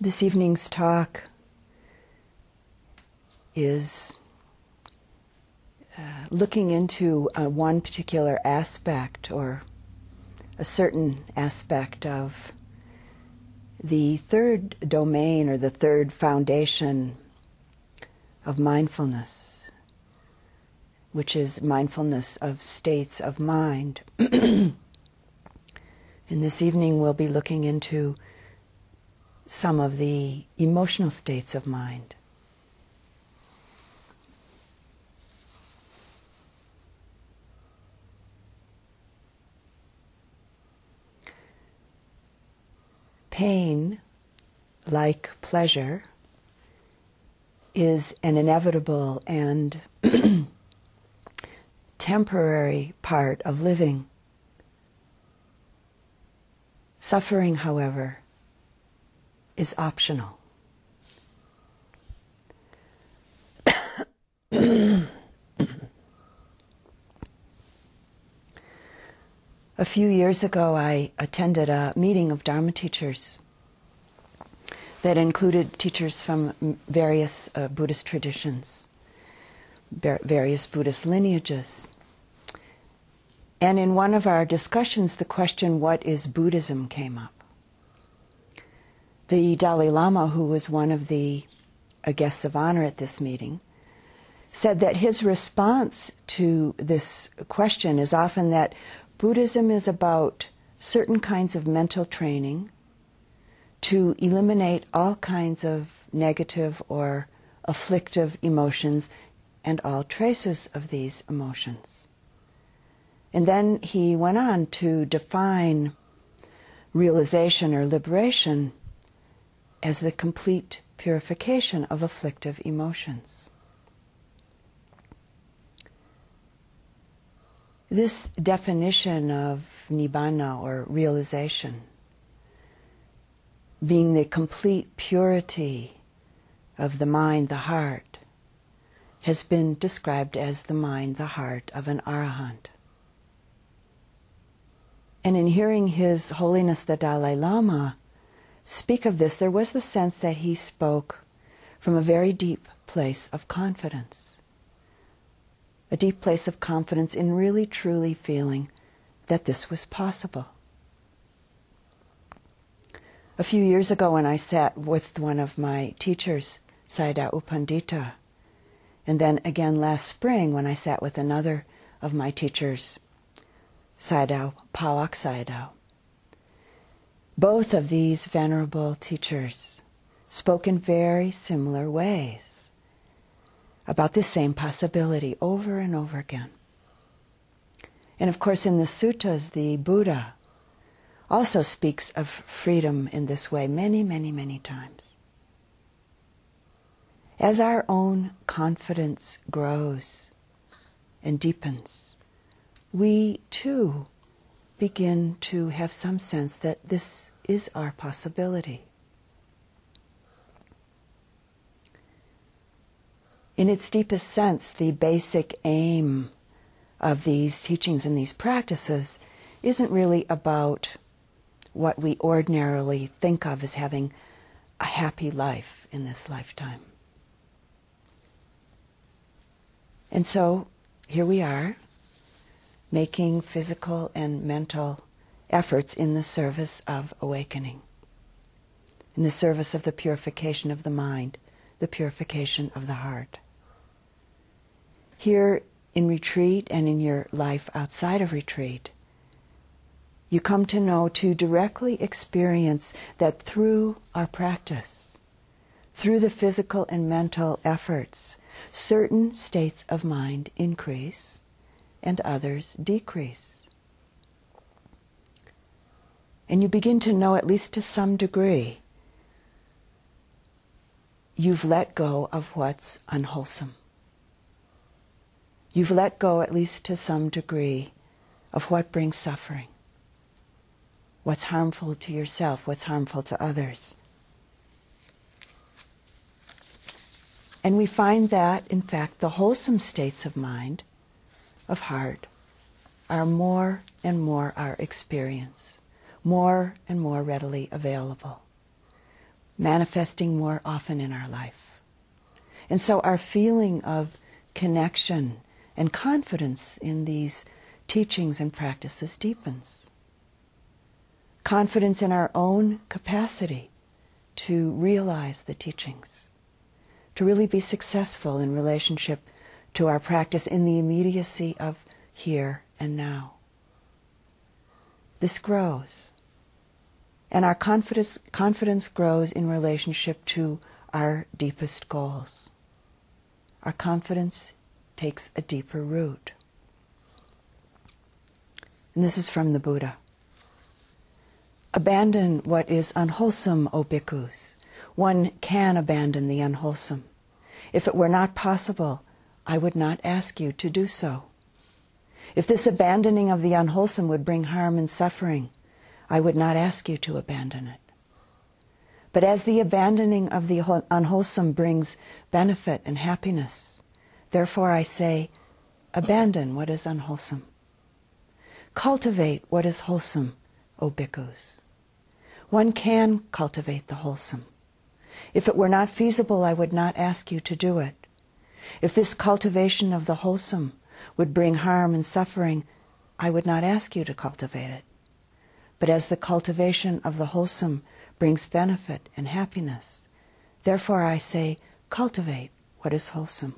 This evening's talk is uh, looking into uh, one particular aspect or a certain aspect of the third domain or the third foundation of mindfulness, which is mindfulness of states of mind. and this evening we'll be looking into some of the emotional states of mind. Pain, like pleasure, is an inevitable and temporary part of living. Suffering, however, is optional. a few years ago, I attended a meeting of Dharma teachers that included teachers from various uh, Buddhist traditions, various Buddhist lineages. And in one of our discussions, the question, What is Buddhism, came up the Dalai Lama, who was one of the uh, guests of honor at this meeting, said that his response to this question is often that Buddhism is about certain kinds of mental training to eliminate all kinds of negative or afflictive emotions and all traces of these emotions. And then he went on to define realization or liberation as the complete purification of afflictive emotions. This definition of nibbana or realization, being the complete purity of the mind, the heart, has been described as the mind, the heart of an arahant. And in hearing His Holiness the Dalai Lama speak of this, there was the sense that he spoke from a very deep place of confidence. A deep place of confidence in really truly feeling that this was possible. A few years ago, when I sat with one of my teachers, Sayadaw U Pandita, and then again last spring when I sat with another of my teachers, Sayadaw Pa-Auk Sayadaw, both of these venerable teachers spoke in very similar ways about this same possibility over and over again. And of course, in the suttas, the Buddha also speaks of freedom in this way many, many, many times. As our own confidence grows and deepens, we too begin to have some sense that this is our possibility. In its deepest sense, the basic aim of these teachings and these practices isn't really about what we ordinarily think of as having a happy life in this lifetime. And so here we are, making physical and mental efforts in the service of awakening, in the service of the purification of the mind, the purification of the heart. Here in retreat and in your life outside of retreat, you come to know, to directly experience that through our practice, through the physical and mental efforts, certain states of mind increase and others decrease and you begin to know, at least to some degree, you've let go of what's unwholesome. You've let go, at least to some degree, of what brings suffering, what's harmful to yourself, what's harmful to others. And we find that, in fact, the wholesome states of mind, of heart, are more and more our experience more and more readily available. manifesting more often in our life. And so our feeling of connection and confidence in these teachings and practices deepens. Confidence in our own capacity to realize the teachings, to really be successful in relationship to our practice in the immediacy of here and now. This grows. And our confidence, confidence grows in relationship to our deepest goals. Our confidence takes a deeper root. And this is from the Buddha. Abandon what is unwholesome, O bhikkhus. One can abandon the unwholesome. If it were not possible, I would not ask you to do so. If this abandoning of the unwholesome would bring harm and suffering, I would not ask you to abandon it. But as the abandoning of the unwholesome brings benefit and happiness, therefore I say, abandon what is unwholesome. Cultivate what is wholesome, O bhikkhus. One can cultivate the wholesome. If it were not feasible, I would not ask you to do it. If this cultivation of the wholesome would bring harm and suffering, I would not ask you to cultivate it. But as the cultivation of the wholesome brings benefit and happiness, therefore I say, cultivate what is wholesome.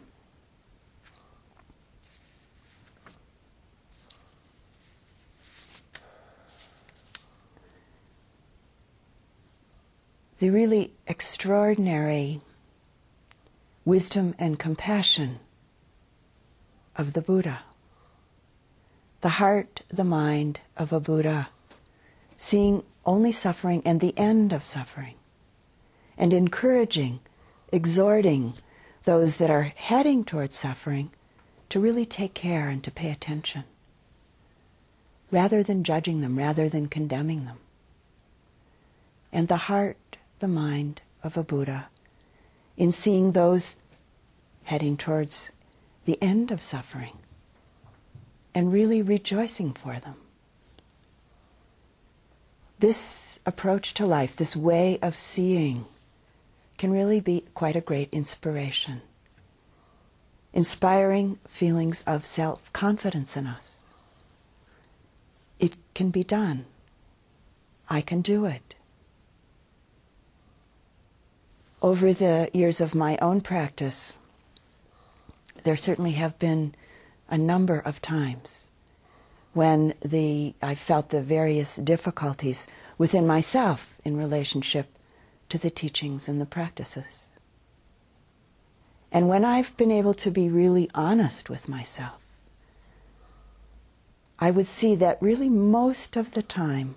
The really extraordinary wisdom and compassion of the Buddha. The heart, the mind of a Buddha, seeing only suffering and the end of suffering, and encouraging, exhorting those that are heading towards suffering to really take care and to pay attention, rather than judging them, rather than condemning them. And the heart, the mind of a Buddha, in seeing those heading towards the end of suffering and really rejoicing for them. This approach to life, this way of seeing, can really be quite a great inspiration, inspiring feelings of self confidence in us. It can be done. I can do it. Over the years of my own practice, there certainly have been a number of times when the I felt the various difficulties within myself in relationship to the teachings and the practices. And when I've been able to be really honest with myself, I would see that really most of the time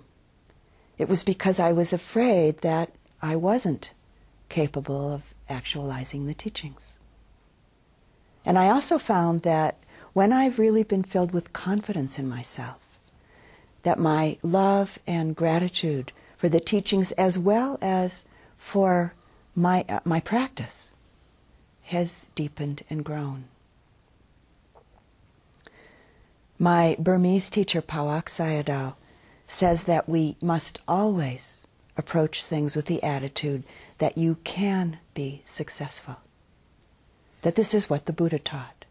it was because I was afraid that I wasn't capable of actualizing the teachings. And I also found that when I've really been filled with confidence in myself, that my love and gratitude for the teachings as well as for my, uh, my practice has deepened and grown. My Burmese teacher, Pa-Auk Sayadaw, says that we must always approach things with the attitude that you can be successful that this is what the Buddha taught.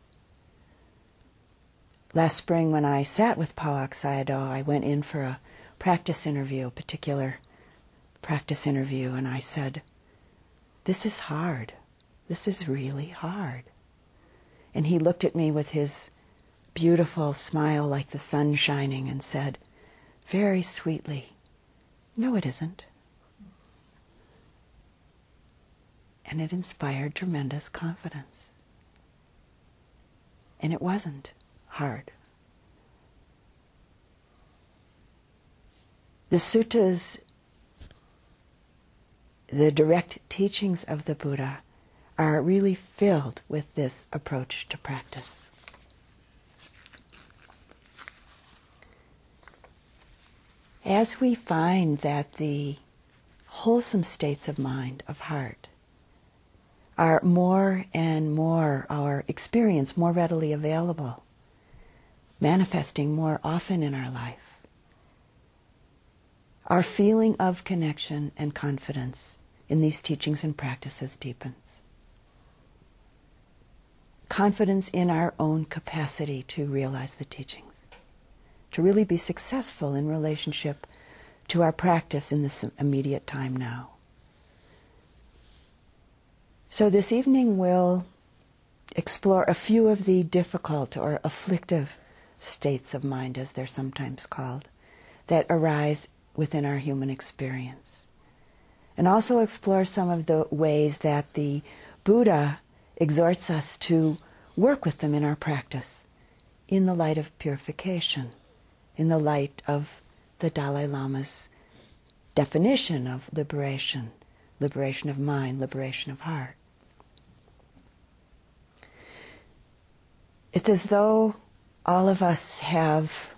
Last spring, when I sat with Pa-Auk Sayadaw, I went in for a practice interview, a particular practice interview, and I said, This is hard. This is really hard. And he looked at me with his beautiful smile like the sun shining and said, very sweetly, No, it isn't. And it inspired tremendous confidence. And it wasn't hard. The suttas, the direct teachings of the Buddha, are really filled with this approach to practice. As we find that the wholesome states of mind, of heart, are more and more our experience more readily available, manifesting more often in our life. Our feeling of connection and confidence in these teachings and practices deepens. Confidence in our own capacity to realize the teachings, to really be successful in relationship to our practice in this immediate time now. So this evening we'll explore a few of the difficult or afflictive states of mind, as they're sometimes called, that arise within our human experience. And also explore some of the ways that the Buddha exhorts us to work with them in our practice in the light of purification, in the light of the Dalai Lama's definition of liberation liberation of mind, liberation of heart. It's as though all of us have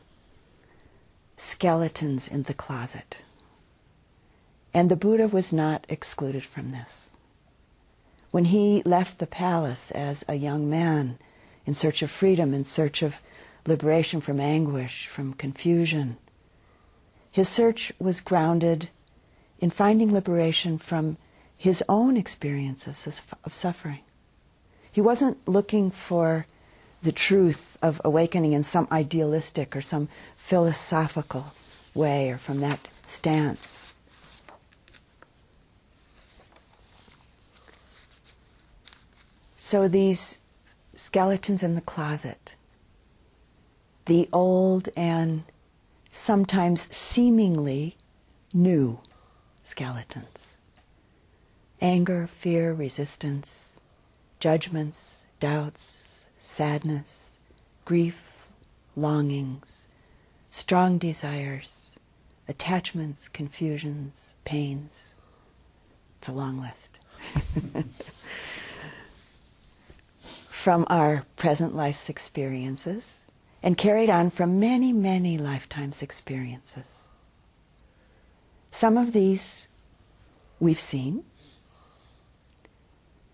skeletons in the closet. And the Buddha was not excluded from this. When he left the palace as a young man in search of freedom, in search of liberation from anguish, from confusion, his search was grounded in finding liberation from his own experiences of suffering. He wasn't looking for the truth of awakening in some idealistic or some philosophical way or from that stance. So these skeletons in the closet, the old and sometimes seemingly new skeletons. Anger, fear, resistance, judgments, doubts, sadness, grief, longings, strong desires, attachments, confusions, pains. It's a long list. from our present life's experiences and carried on from many, many lifetimes' experiences. Some of these we've seen.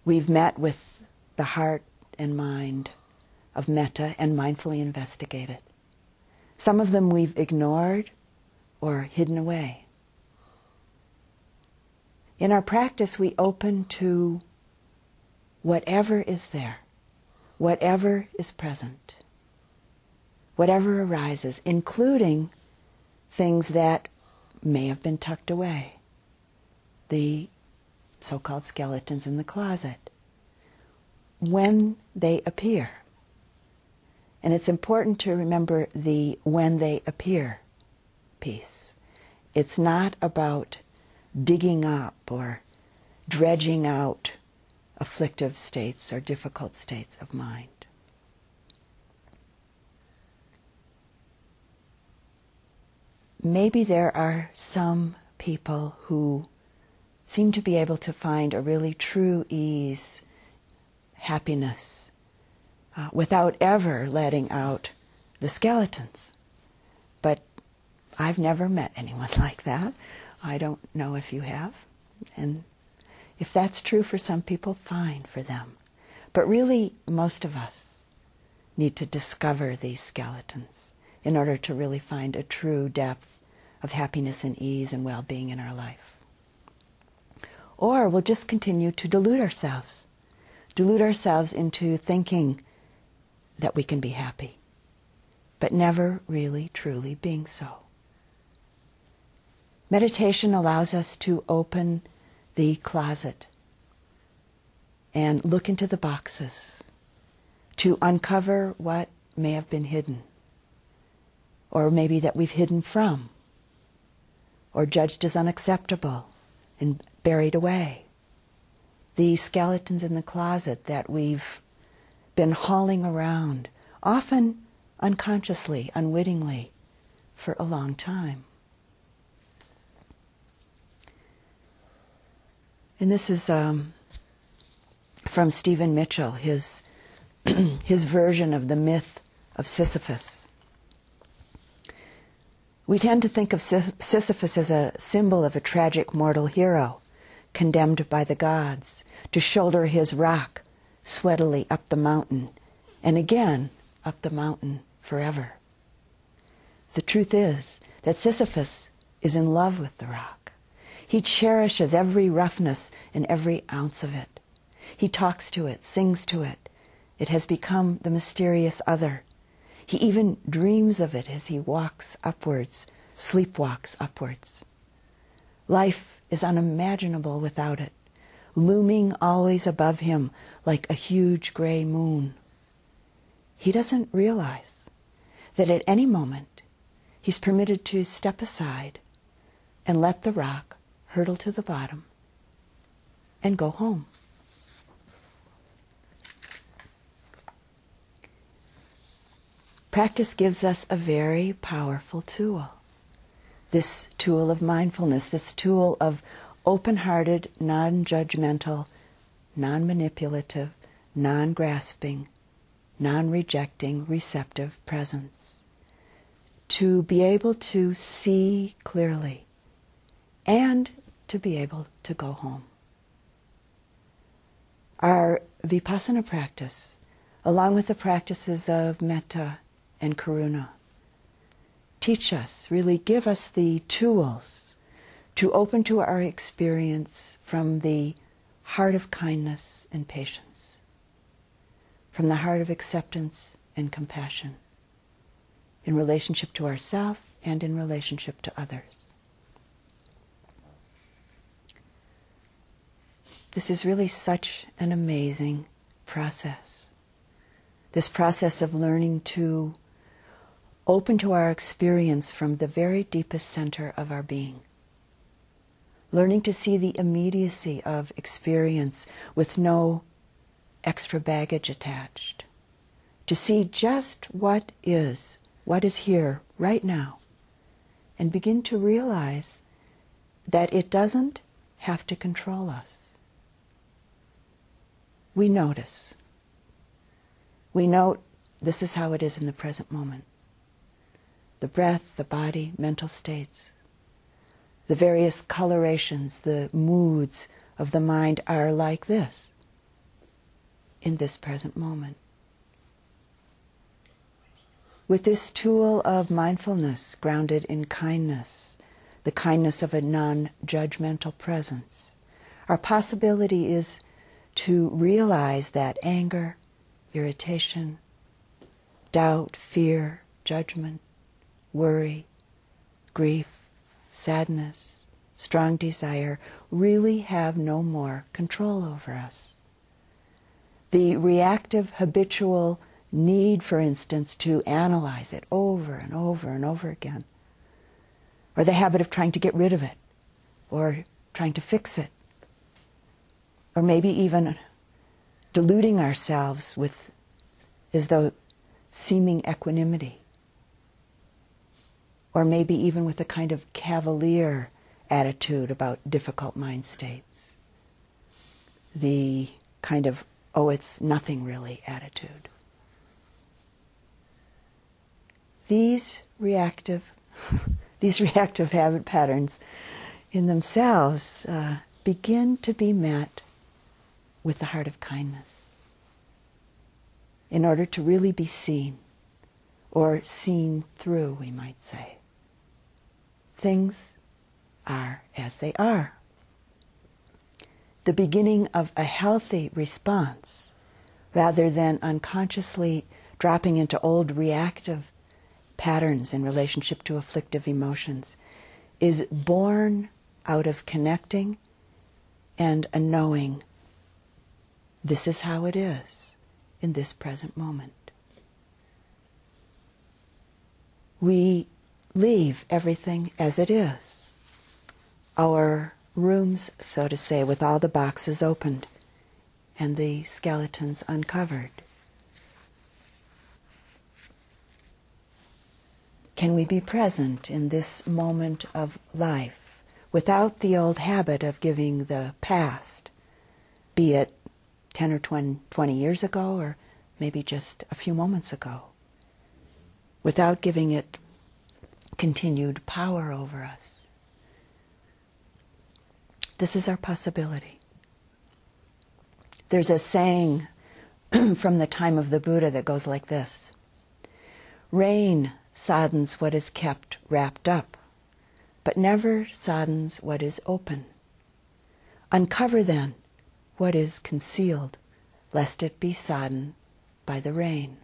We've met with the heart and mind of metta and mindfully investigate it. Some of them we've ignored or hidden away. In our practice, we open to whatever is there, whatever is present, whatever arises, including things that may have been tucked away. The so called skeletons in the closet. When they appear. And it's important to remember the when they appear piece. It's not about digging up or dredging out afflictive states or difficult states of mind. maybe there are some people who seem to be able to find a really true ease, happiness, uh, without ever letting out the skeletons. But I've never met anyone like that. I don't know if you have. And if that's true for some people, fine for them. But really, most of us need to discover these skeletons in order to really find a true depth of happiness and ease and well being in our life. Or we'll just continue to delude ourselves, delude ourselves into thinking that we can be happy, but never really truly being so. Meditation allows us to open the closet and look into the boxes to uncover what may have been hidden, or maybe that we've hidden from or judged as unacceptable and buried away. The skeletons in the closet that we've been hauling around, often unconsciously, unwittingly, for a long time. And this is um, from Stephen Mitchell, his, his version of the myth of Sisyphus. We tend to think of Sisyphus as a symbol of a tragic mortal hero, condemned by the gods to shoulder his rock sweatily up the mountain, and again up the mountain forever. The truth is that Sisyphus is in love with the rock. He cherishes every roughness and every ounce of it. He talks to it, sings to it. It has become the mysterious other. He even dreams of it as he walks upwards, sleepwalks upwards. Life is unimaginable without it, looming always above him like a huge gray moon. He doesn't realize that at any moment he's permitted to step aside and let the rock hurtle to the bottom and go home. Practice gives us a very powerful tool. This tool of mindfulness, this tool of open hearted, non judgmental, non manipulative, non grasping, non rejecting, receptive presence. To be able to see clearly and to be able to go home. Our vipassana practice, along with the practices of metta and karuna, teach us, really give us the tools to open to our experience from the heart of kindness and patience, from the heart of acceptance and compassion, in relationship to ourselves and in relationship to others. This is really such an amazing process. This process of learning to open to our experience from the very deepest center of our being. Learning to see the immediacy of experience with no extra baggage attached. To see just what is, what is here right now, and begin to realize that it doesn't have to control us we notice. We note this is how it is in the present moment. The breath, the body, mental states, the various colorations, the moods of the mind are like this in this present moment. With this tool of mindfulness grounded in kindness, the kindness of a non judgmental presence, our possibility is to realize that anger, irritation, doubt, fear, judgment, worry, grief, sadness, strong desire really have no more control over us. The reactive, habitual need, for instance, to analyze it over and over and over again, or the habit of trying to get rid of it, or trying to fix it, or maybe even deluding ourselves with as though seeming equanimity, or maybe even with a kind of cavalier attitude about difficult mind states, the kind of, oh, it's nothing really attitude. These reactive, these reactive habit patterns in themselves uh, begin to be met with the heart of kindness in order to really be seen, or seen through, we might say. Things are as they are. The beginning of a healthy response, rather than unconsciously dropping into old reactive patterns in relationship to afflictive emotions, is born out of connecting and a knowing this is how it is in this present moment. We leave everything as it is. Our rooms, so to say, with all the boxes opened and the skeletons uncovered. Can we be present in this moment of life without the old habit of giving the past, be it 10 or 20, 20 years ago, or maybe just a few moments ago, without giving it continued power over us. This is our possibility. There's a saying from the time of the Buddha that goes like this Rain softens what is kept wrapped up, but never soddens what is open. Uncover then what is concealed, lest it be sodden by the rain.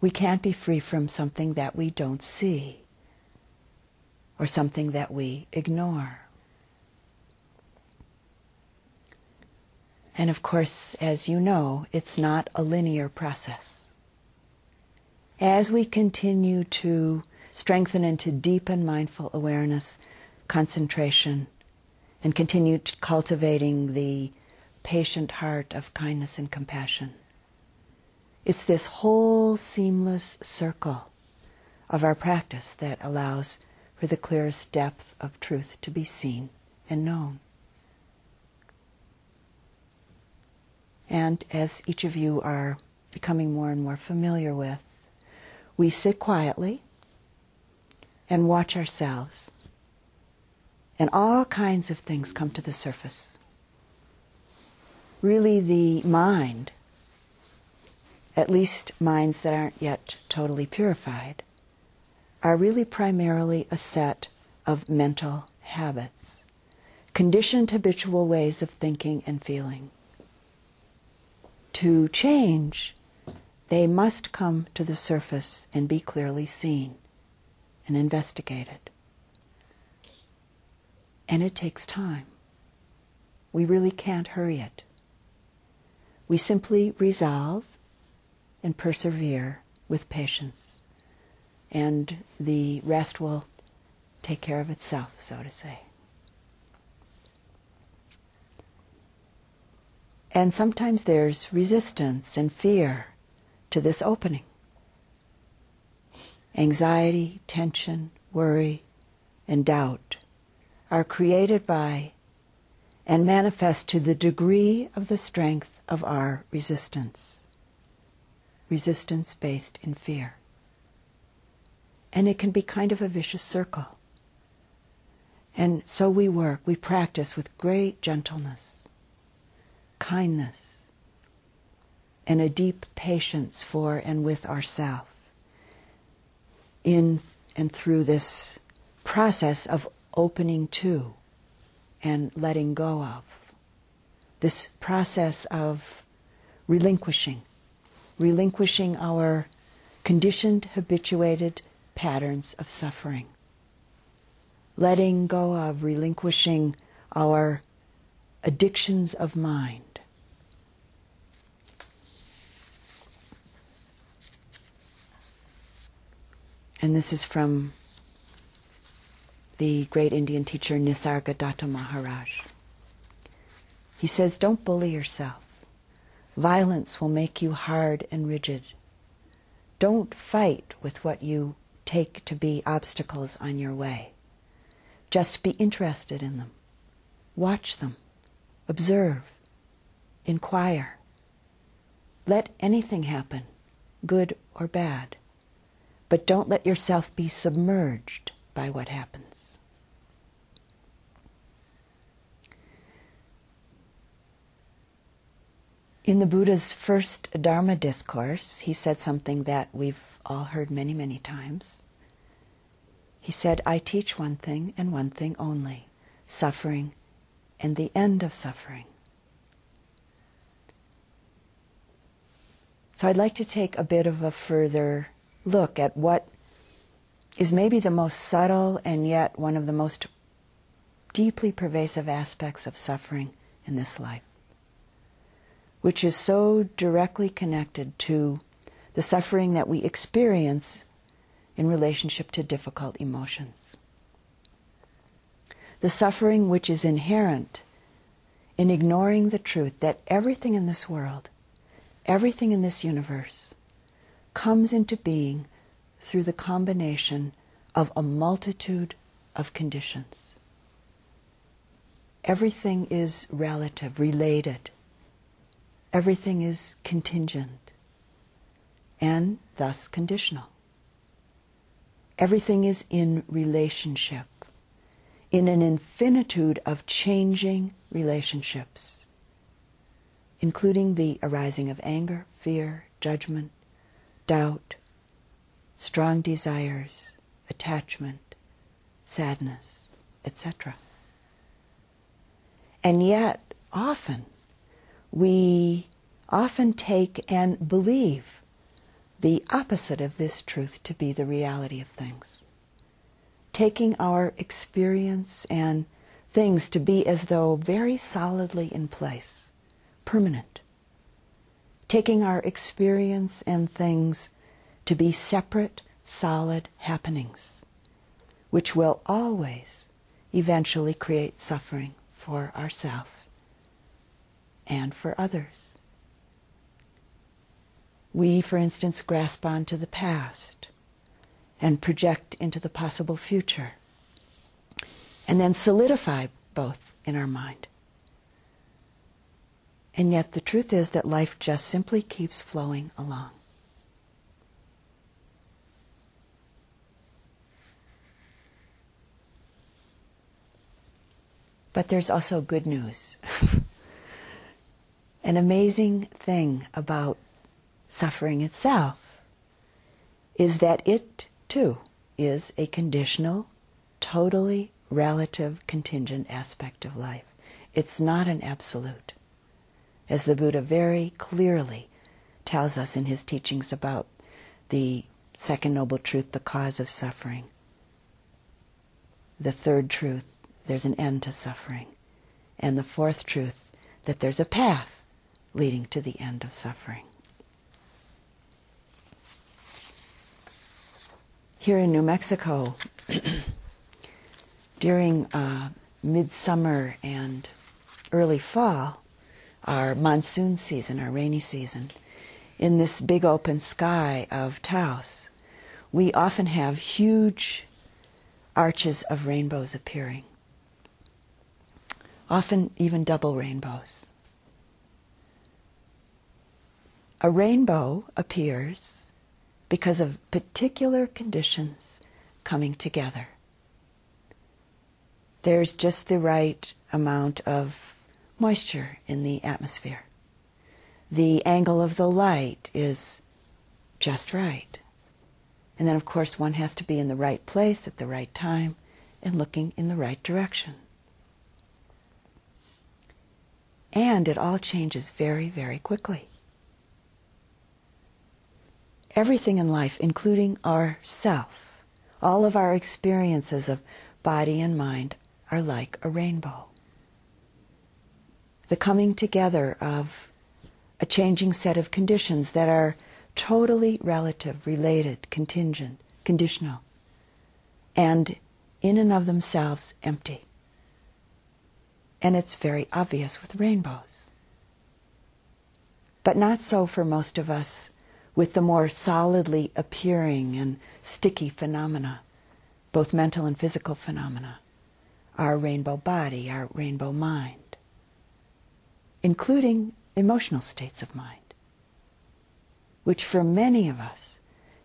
We can't be free from something that we don't see or something that we ignore. And of course, as you know, it's not a linear process. As we continue to strengthen and to deepen mindful awareness, concentration, and continue cultivating the patient heart of kindness and compassion, it's this whole seamless circle of our practice that allows for the clearest depth of truth to be seen and known. And as each of you are becoming more and more familiar with, we sit quietly and watch ourselves. And all kinds of things come to the surface. Really, the mind, at least minds that aren't yet totally purified, are really primarily a set of mental habits, conditioned habitual ways of thinking and feeling to change, they must come to the surface and be clearly seen and investigated. And it takes time. We really can't hurry it. We simply resolve and persevere with patience, and the rest will take care of itself, so to say. And sometimes there's resistance and fear to this opening. Anxiety, tension, worry, and doubt are created by and manifest to the degree of the strength of our resistance. Resistance based in fear. And it can be kind of a vicious circle. And so we work, we practice with great gentleness kindness, and a deep patience for and with ourself in and through this process of opening to and letting go of. This process of relinquishing, relinquishing our conditioned, habituated patterns of suffering. Letting go of, relinquishing our addictions of mind. And this is from the great Indian teacher Nisargadatta Maharaj. He says, Don't bully yourself. Violence will make you hard and rigid. Don't fight with what you take to be obstacles on your way. Just be interested in them. Watch them. Observe. Inquire. Let anything happen, good or bad. But don't let yourself be submerged by what happens. In the Buddha's first Dharma discourse, he said something that we've all heard many, many times. He said, I teach one thing and one thing only suffering and the end of suffering. So I'd like to take a bit of a further look at what is maybe the most subtle and yet one of the most deeply pervasive aspects of suffering in this life, which is so directly connected to the suffering that we experience in relationship to difficult emotions. The suffering which is inherent in ignoring the truth that everything in this world, everything in this universe, comes into being through the combination of a multitude of conditions. Everything is relative, related. Everything is contingent and thus conditional. Everything is in relationship, in an infinitude of changing relationships, including the arising of anger, fear, judgment, doubt, strong desires, attachment, sadness, etc. And yet, often, we often take and believe the opposite of this truth to be the reality of things. Taking our experience and things to be as though very solidly in place, permanent. Taking our experience and things to be separate, solid happenings, which will always eventually create suffering for ourselves and for others. We, for instance, grasp onto the past and project into the possible future, and then solidify both in our mind. And yet, the truth is that life just simply keeps flowing along. But there's also good news. An amazing thing about suffering itself is that it too is a conditional, totally relative, contingent aspect of life. It's not an absolute. As the Buddha very clearly tells us in his teachings about the second noble truth, the cause of suffering. The third truth, there's an end to suffering. And the fourth truth, that there's a path leading to the end of suffering. here in New Mexico, during uh, midsummer and early fall, our monsoon season, our rainy season, in this big open sky of Taos, we often have huge arches of rainbows appearing, often even double rainbows. A rainbow appears because of particular conditions coming together. There's just the right amount of moisture in the atmosphere. The angle of the light is just right. And then, of course, one has to be in the right place at the right time and looking in the right direction. And it all changes very, very quickly everything in life, including ourself, all of our experiences of body and mind are like a rainbow. The coming together of a changing set of conditions that are totally relative, related, contingent, conditional, and in and of themselves empty. And it's very obvious with rainbows. But not so for most of us with the more solidly appearing and sticky phenomena, both mental and physical phenomena, our rainbow body, our rainbow mind, including emotional states of mind, which for many of us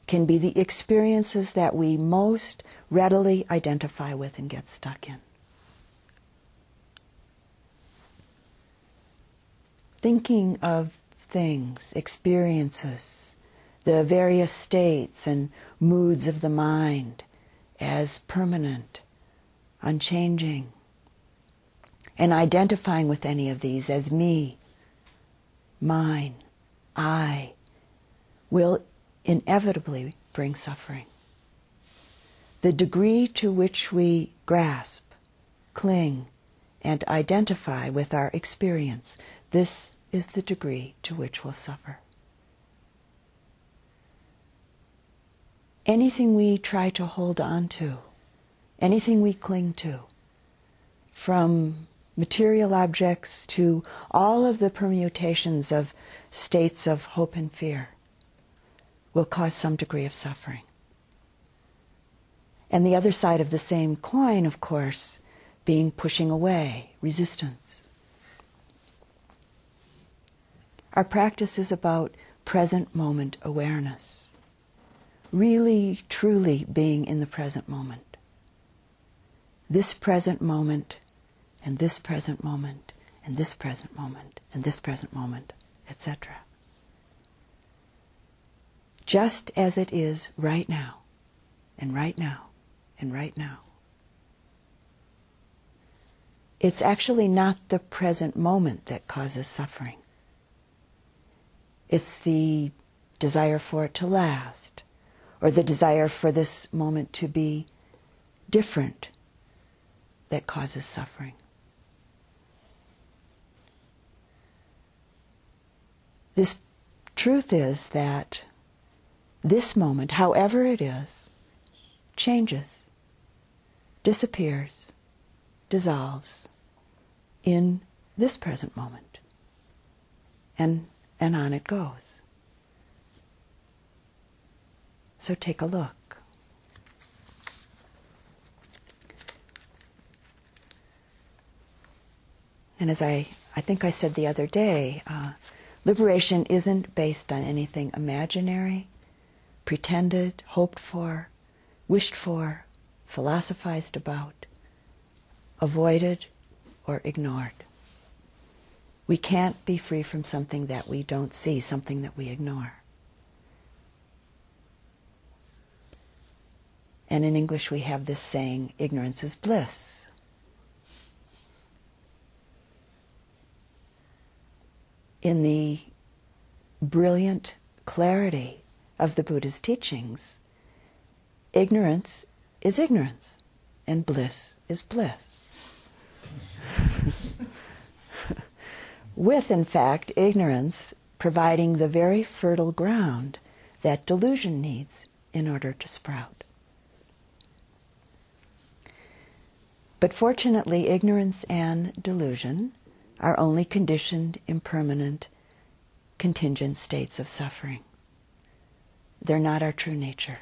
can be the experiences that we most readily identify with and get stuck in. Thinking of things, experiences, the various states and moods of the mind as permanent, unchanging, and identifying with any of these as me, mine, I, will inevitably bring suffering. The degree to which we grasp, cling, and identify with our experience, this is the degree to which we'll suffer. Anything we try to hold on to, anything we cling to, from material objects to all of the permutations of states of hope and fear, will cause some degree of suffering. And the other side of the same coin, of course, being pushing away, resistance. Our practice is about present moment awareness really, truly being in the present moment. This present moment, and this present moment, and this present moment, and this present moment, etc. just as it is right now, and right now, and right now. It's actually not the present moment that causes suffering. It's the desire for it to last, or the desire for this moment to be different that causes suffering. This truth is that this moment, however it is, changes, disappears, dissolves in this present moment. And, and on it goes. So take a look. And as I, I think I said the other day, uh, liberation isn't based on anything imaginary, pretended, hoped for, wished for, philosophized about, avoided, or ignored. We can't be free from something that we don't see, something that we ignore. And in English, we have this saying ignorance is bliss. In the brilliant clarity of the Buddha's teachings, ignorance is ignorance, and bliss is bliss. With, in fact, ignorance providing the very fertile ground that delusion needs in order to sprout. But fortunately, ignorance and delusion are only conditioned, impermanent, contingent states of suffering. They're not our true nature.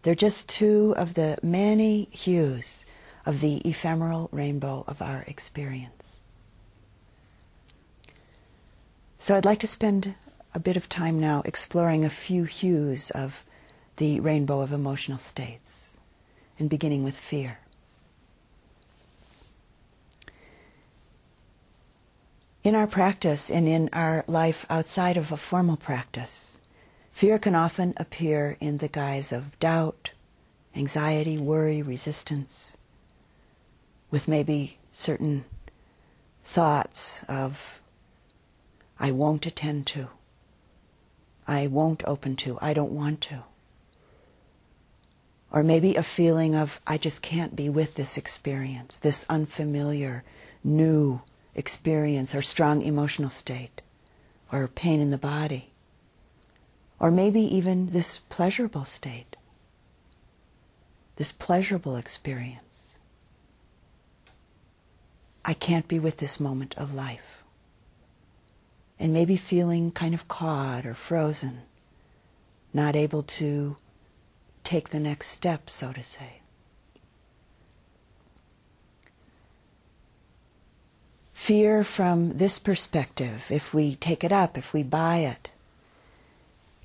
They're just two of the many hues of the ephemeral rainbow of our experience. So I'd like to spend a bit of time now exploring a few hues of the rainbow of emotional states, and beginning with fear. In our practice and in our life outside of a formal practice, fear can often appear in the guise of doubt, anxiety, worry, resistance, with maybe certain thoughts of, I won't attend to, I won't open to, I don't want to. Or maybe a feeling of, I just can't be with this experience, this unfamiliar, new, experience or strong emotional state or pain in the body. Or maybe even this pleasurable state, this pleasurable experience. I can't be with this moment of life. And maybe feeling kind of caught or frozen, not able to take the next step, so to say. Fear from this perspective, if we take it up, if we buy it,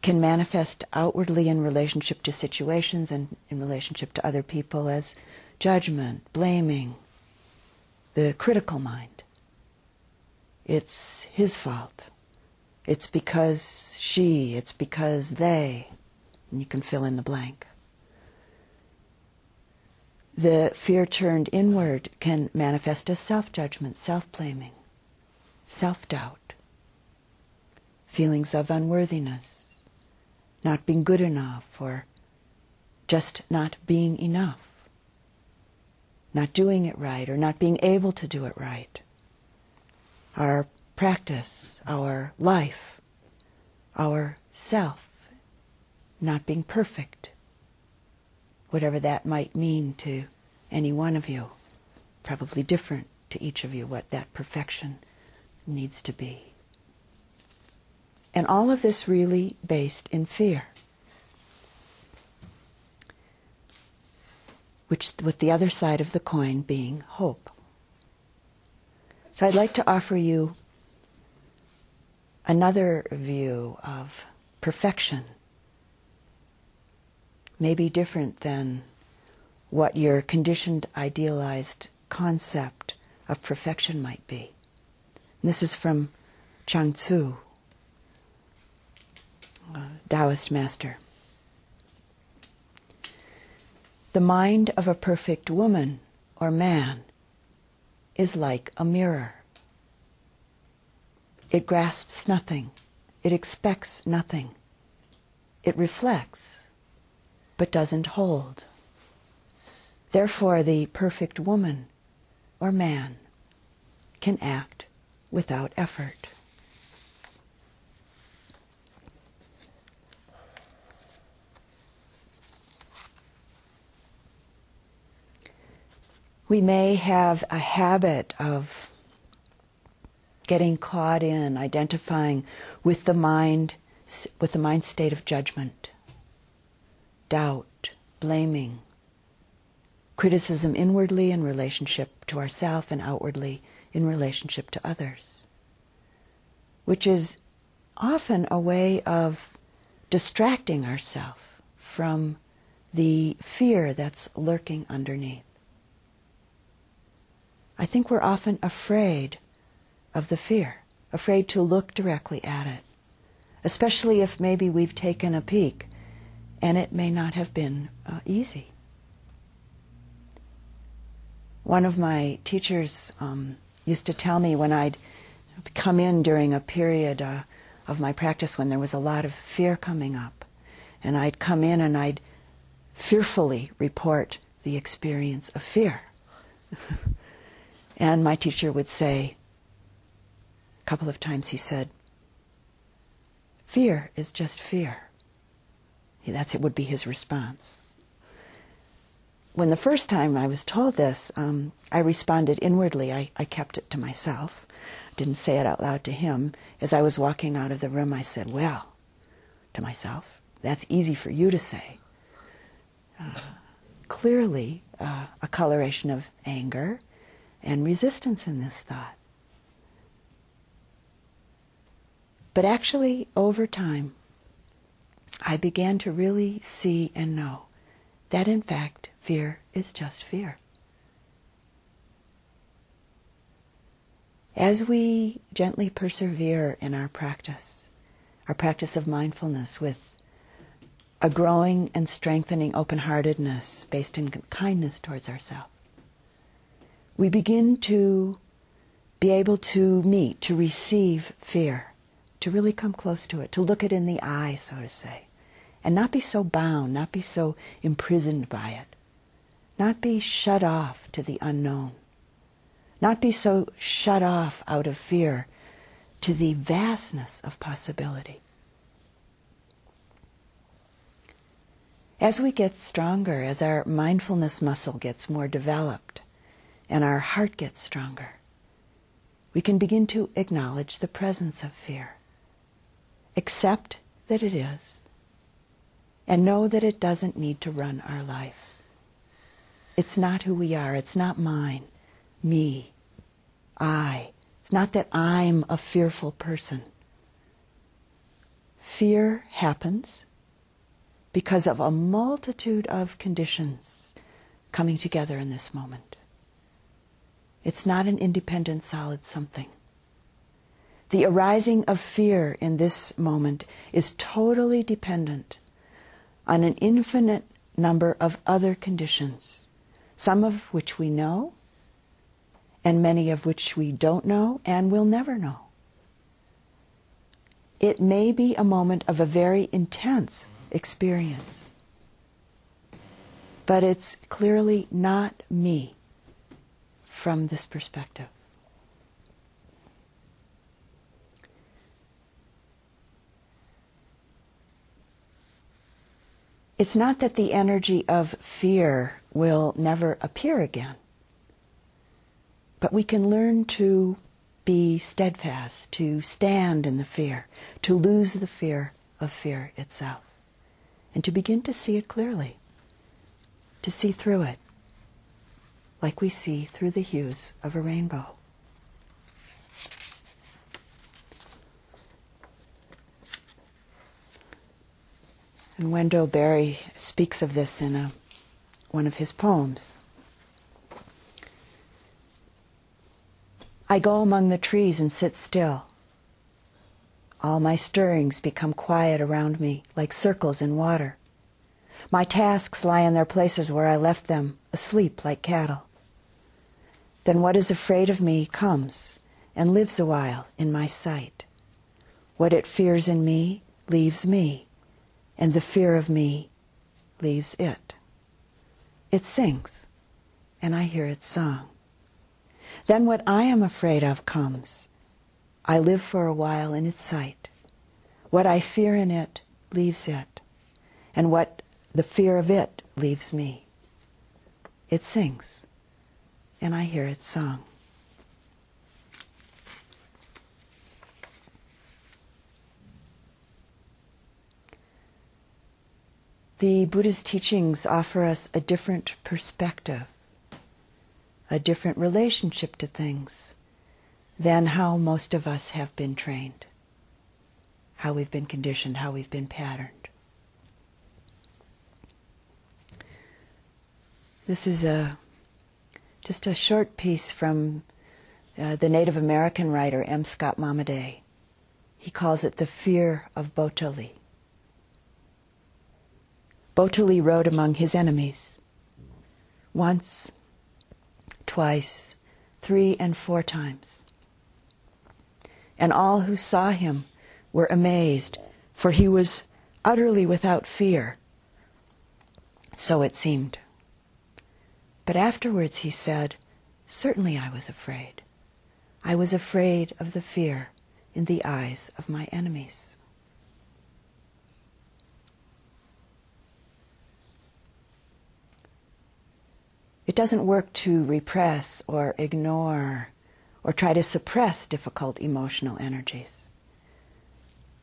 can manifest outwardly in relationship to situations and in relationship to other people as judgment, blaming, the critical mind. It's his fault. It's because she, it's because they, and you can fill in the blank the fear turned inward can manifest as self judgment, self blaming, self doubt, feelings of unworthiness, not being good enough, or just not being enough, not doing it right, or not being able to do it right. Our practice, our life, our self, not being perfect whatever that might mean to any one of you. Probably different to each of you what that perfection needs to be. And all of this really based in fear. Which, with the other side of the coin being hope. So I'd like to offer you another view of perfection may be different than what your conditioned, idealized concept of perfection might be. And this is from Chuang Tzu. Uh, Taoist master. The mind of a perfect woman or man is like a mirror. It grasps nothing. It expects nothing. It reflects, but doesn't hold. Therefore, the perfect woman or man can act without effort. We may have a habit of getting caught in identifying with the mind with the mind state of judgment, doubt, blaming, criticism inwardly in relationship to ourself and outwardly in relationship to others, which is often a way of distracting ourselves from the fear that's lurking underneath. I think we're often afraid of the fear, afraid to look directly at it, especially if maybe we've taken a peek and it may not have been uh, easy. One of my teachers um, used to tell me when I'd come in during a period uh, of my practice when there was a lot of fear coming up, and I'd come in and I'd fearfully report the experience of fear. and my teacher would say, a couple of times he said, Fear is just fear. That's it would be his response. When the first time I was told this, um, I responded inwardly. I, I kept it to myself. Didn't say it out loud to him. As I was walking out of the room, I said, Well, to myself, that's easy for you to say. Uh, clearly, uh, a coloration of anger and resistance in this thought. But actually, over time, I began to really see and know that in fact, fear is just fear. As we gently persevere in our practice, our practice of mindfulness with a growing and strengthening open heartedness based in kindness towards ourselves, we begin to be able to meet, to receive fear to really come close to it, to look it in the eye, so to say, and not be so bound, not be so imprisoned by it, not be shut off to the unknown, not be so shut off out of fear to the vastness of possibility. As we get stronger, as our mindfulness muscle gets more developed, and our heart gets stronger, we can begin to acknowledge the presence of fear accept that it is, and know that it doesn't need to run our life. It's not who we are. It's not mine, me, I. It's not that I'm a fearful person. Fear happens because of a multitude of conditions coming together in this moment. It's not an independent, solid something. The arising of fear in this moment is totally dependent on an infinite number of other conditions, some of which we know, and many of which we don't know and will never know. It may be a moment of a very intense experience, but it's clearly not me from this perspective. It's not that the energy of fear will never appear again, but we can learn to be steadfast, to stand in the fear, to lose the fear of fear itself, and to begin to see it clearly, to see through it, like we see through the hues of a rainbow. And Wendell Berry speaks of this in a, one of his poems. I go among the trees and sit still. All my stirrings become quiet around me, like circles in water. My tasks lie in their places where I left them, asleep like cattle. Then what is afraid of me comes and lives a while in my sight. What it fears in me leaves me, and the fear of me leaves it. It sings, and I hear its song. Then what I am afraid of comes. I live for a while in its sight. What I fear in it leaves it, and what the fear of it leaves me. It sings, and I hear its song. The Buddha's teachings offer us a different perspective, a different relationship to things than how most of us have been trained, how we've been conditioned, how we've been patterned. This is a just a short piece from uh, the Native American writer N. Scott Momaday. He calls it the fear of Bo-talee. Bo-talee rode among his enemies. Once, twice, three and four times. And all who saw him were amazed, for he was utterly without fear. So it seemed. But afterwards he said, Certainly I was afraid. I was afraid of the fear in the eyes of my enemies. It doesn't work to repress or ignore or try to suppress difficult emotional energies.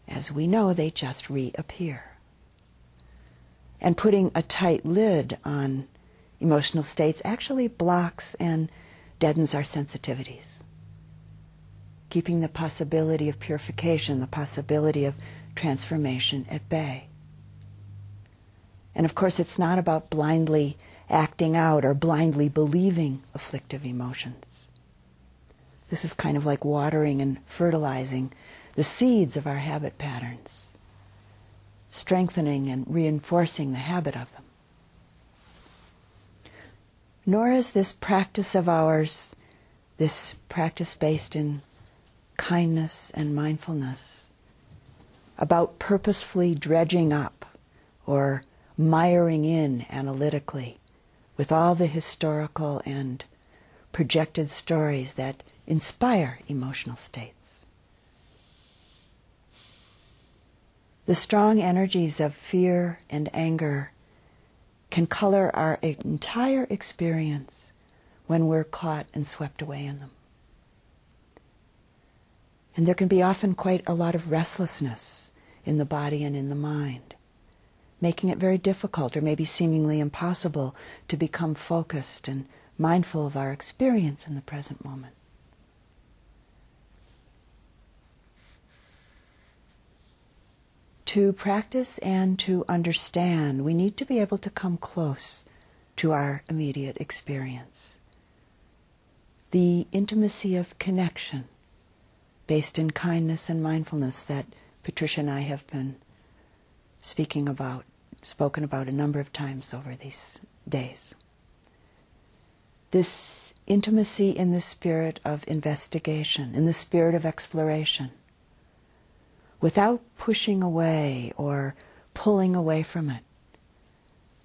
As we know, they just reappear. And putting a tight lid on emotional states actually blocks and deadens our sensitivities. Keeping the possibility of purification, the possibility of transformation at bay. And of course, it's not about blindly acting out or blindly believing afflictive emotions. This is kind of like watering and fertilizing the seeds of our habit patterns, strengthening and reinforcing the habit of them. Nor is this practice of ours, this practice based in kindness and mindfulness, about purposefully dredging up or miring in analytically with all the historical and projected stories that inspire emotional states. The strong energies of fear and anger can color our entire experience when we're caught and swept away in them. And there can be often quite a lot of restlessness in the body and in the mind making it very difficult or maybe seemingly impossible to become focused and mindful of our experience in the present moment. To practice and to understand, we need to be able to come close to our immediate experience. The intimacy of connection based in kindness and mindfulness that Patricia and I have been speaking about spoken about a number of times over these days. This intimacy in the spirit of investigation, in the spirit of exploration, without pushing away or pulling away from it,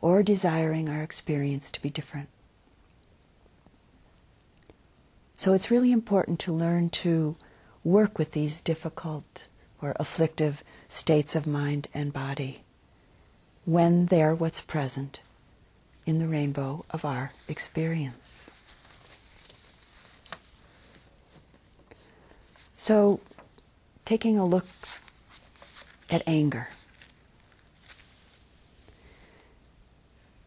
or desiring our experience to be different. So it's really important to learn to work with these difficult or afflictive states of mind and body when they're what's present in the rainbow of our experience. So, taking a look at anger.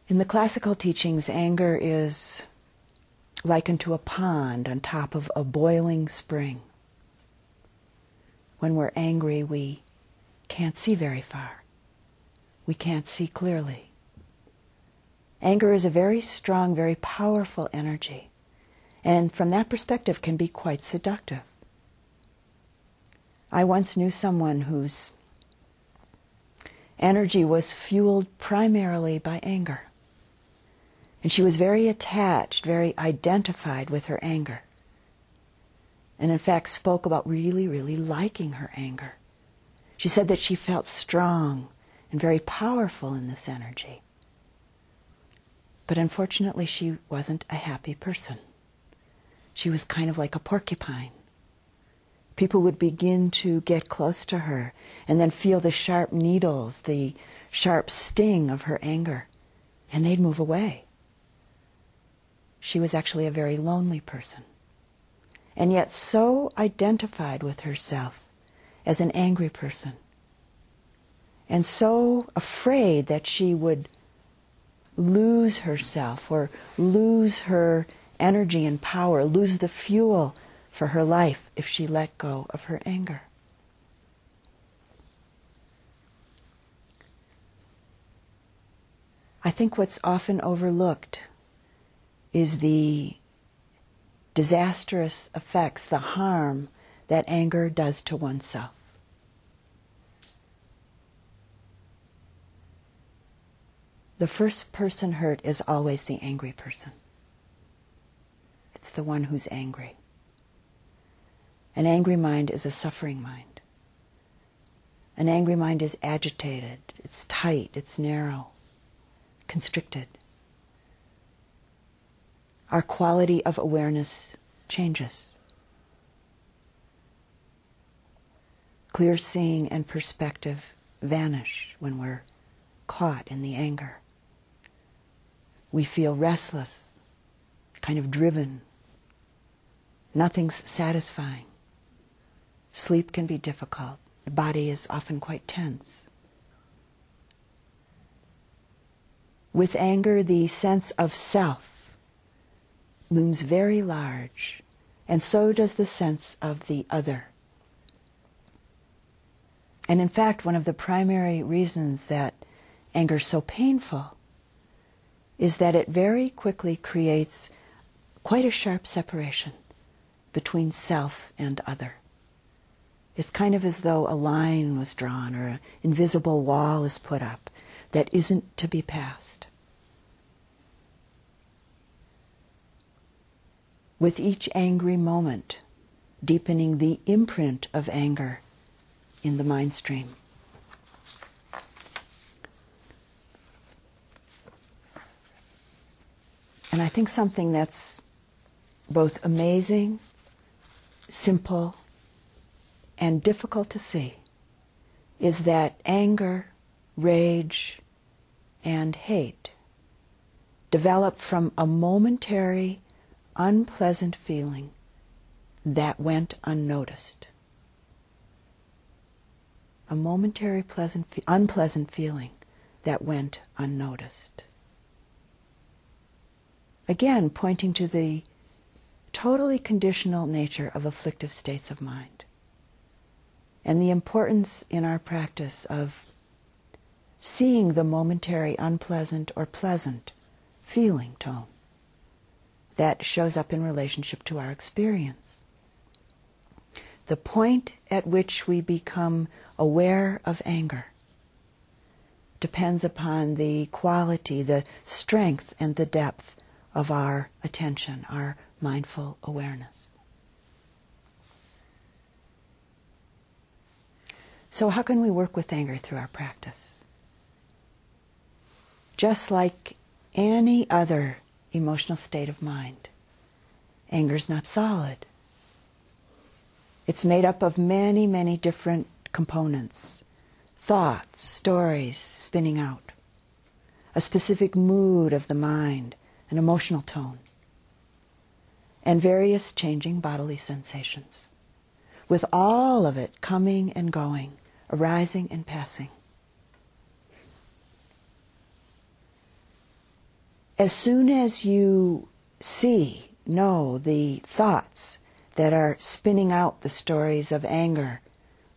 In the classical teachings, anger is likened to a pond on top of a boiling spring. When we're angry, we can't see very far we can't see clearly. Anger is a very strong, very powerful energy, and from that perspective can be quite seductive. I once knew someone whose energy was fueled primarily by anger. And she was very attached, very identified with her anger. And in fact spoke about really, really liking her anger. She said that she felt strong and very powerful in this energy. But unfortunately, she wasn't a happy person. She was kind of like a porcupine. People would begin to get close to her and then feel the sharp needles, the sharp sting of her anger, and they'd move away. She was actually a very lonely person, and yet so identified with herself as an angry person, and so afraid that she would lose herself or lose her energy and power, lose the fuel for her life if she let go of her anger. I think what's often overlooked is the disastrous effects, the harm that anger does to oneself. The first person hurt is always the angry person. It's the one who's angry. An angry mind is a suffering mind. An angry mind is agitated, it's tight, it's narrow, constricted. Our quality of awareness changes. Clear seeing and perspective vanish when we're caught in the anger. We feel restless, kind of driven. Nothing's satisfying. Sleep can be difficult. The body is often quite tense. With anger, the sense of self looms very large, and so does the sense of the other. And in fact, one of the primary reasons that anger is so painful is that it very quickly creates quite a sharp separation between self and other. It's kind of as though a line was drawn or an invisible wall is put up that isn't to be passed. With each angry moment, deepening the imprint of anger in the mind stream. And I think something that's both amazing, simple, and difficult to see is that anger, rage, and hate develop from a momentary, unpleasant feeling that went unnoticed. A momentary pleasant, unpleasant feeling that went unnoticed. Again, pointing to the totally conditional nature of afflictive states of mind and the importance in our practice of seeing the momentary unpleasant or pleasant feeling tone that shows up in relationship to our experience. The point at which we become aware of anger depends upon the quality, the strength, and the depth of our attention, our mindful awareness. So, how can we work with anger through our practice? Just like any other emotional state of mind, anger is not solid. It's made up of many, many different components thoughts, stories spinning out, a specific mood of the mind, an emotional tone, and various changing bodily sensations, with all of it coming and going arising and passing. As soon as you see, know the thoughts that are spinning out the stories of anger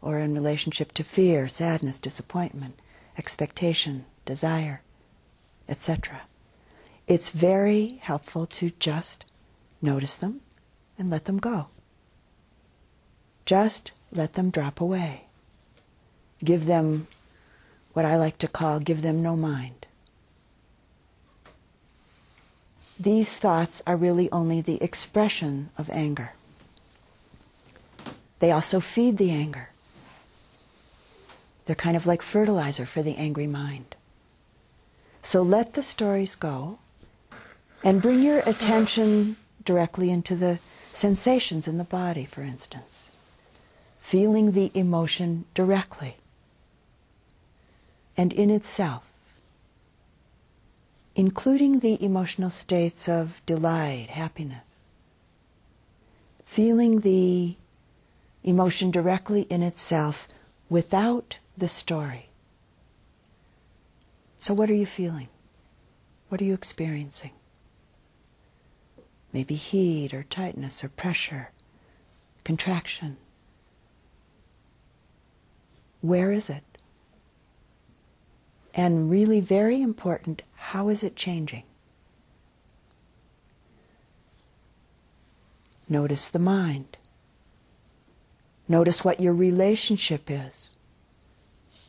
or in relationship to fear, sadness, disappointment, expectation, desire, etc. It's very helpful to just notice them and let them go. Just let them drop away. Give them what I like to call give them no mind. These thoughts are really only the expression of anger. They also feed the anger. They're kind of like fertilizer for the angry mind. So let the stories go and bring your attention directly into the sensations in the body, for instance. Feeling the emotion directly and in itself, including the emotional states of delight, happiness. Feeling the emotion directly in itself without the story. So, what are you feeling? What are you experiencing? Maybe heat or tightness or pressure, contraction. Where is it? And really, very important, how is it changing? Notice the mind. Notice what your relationship is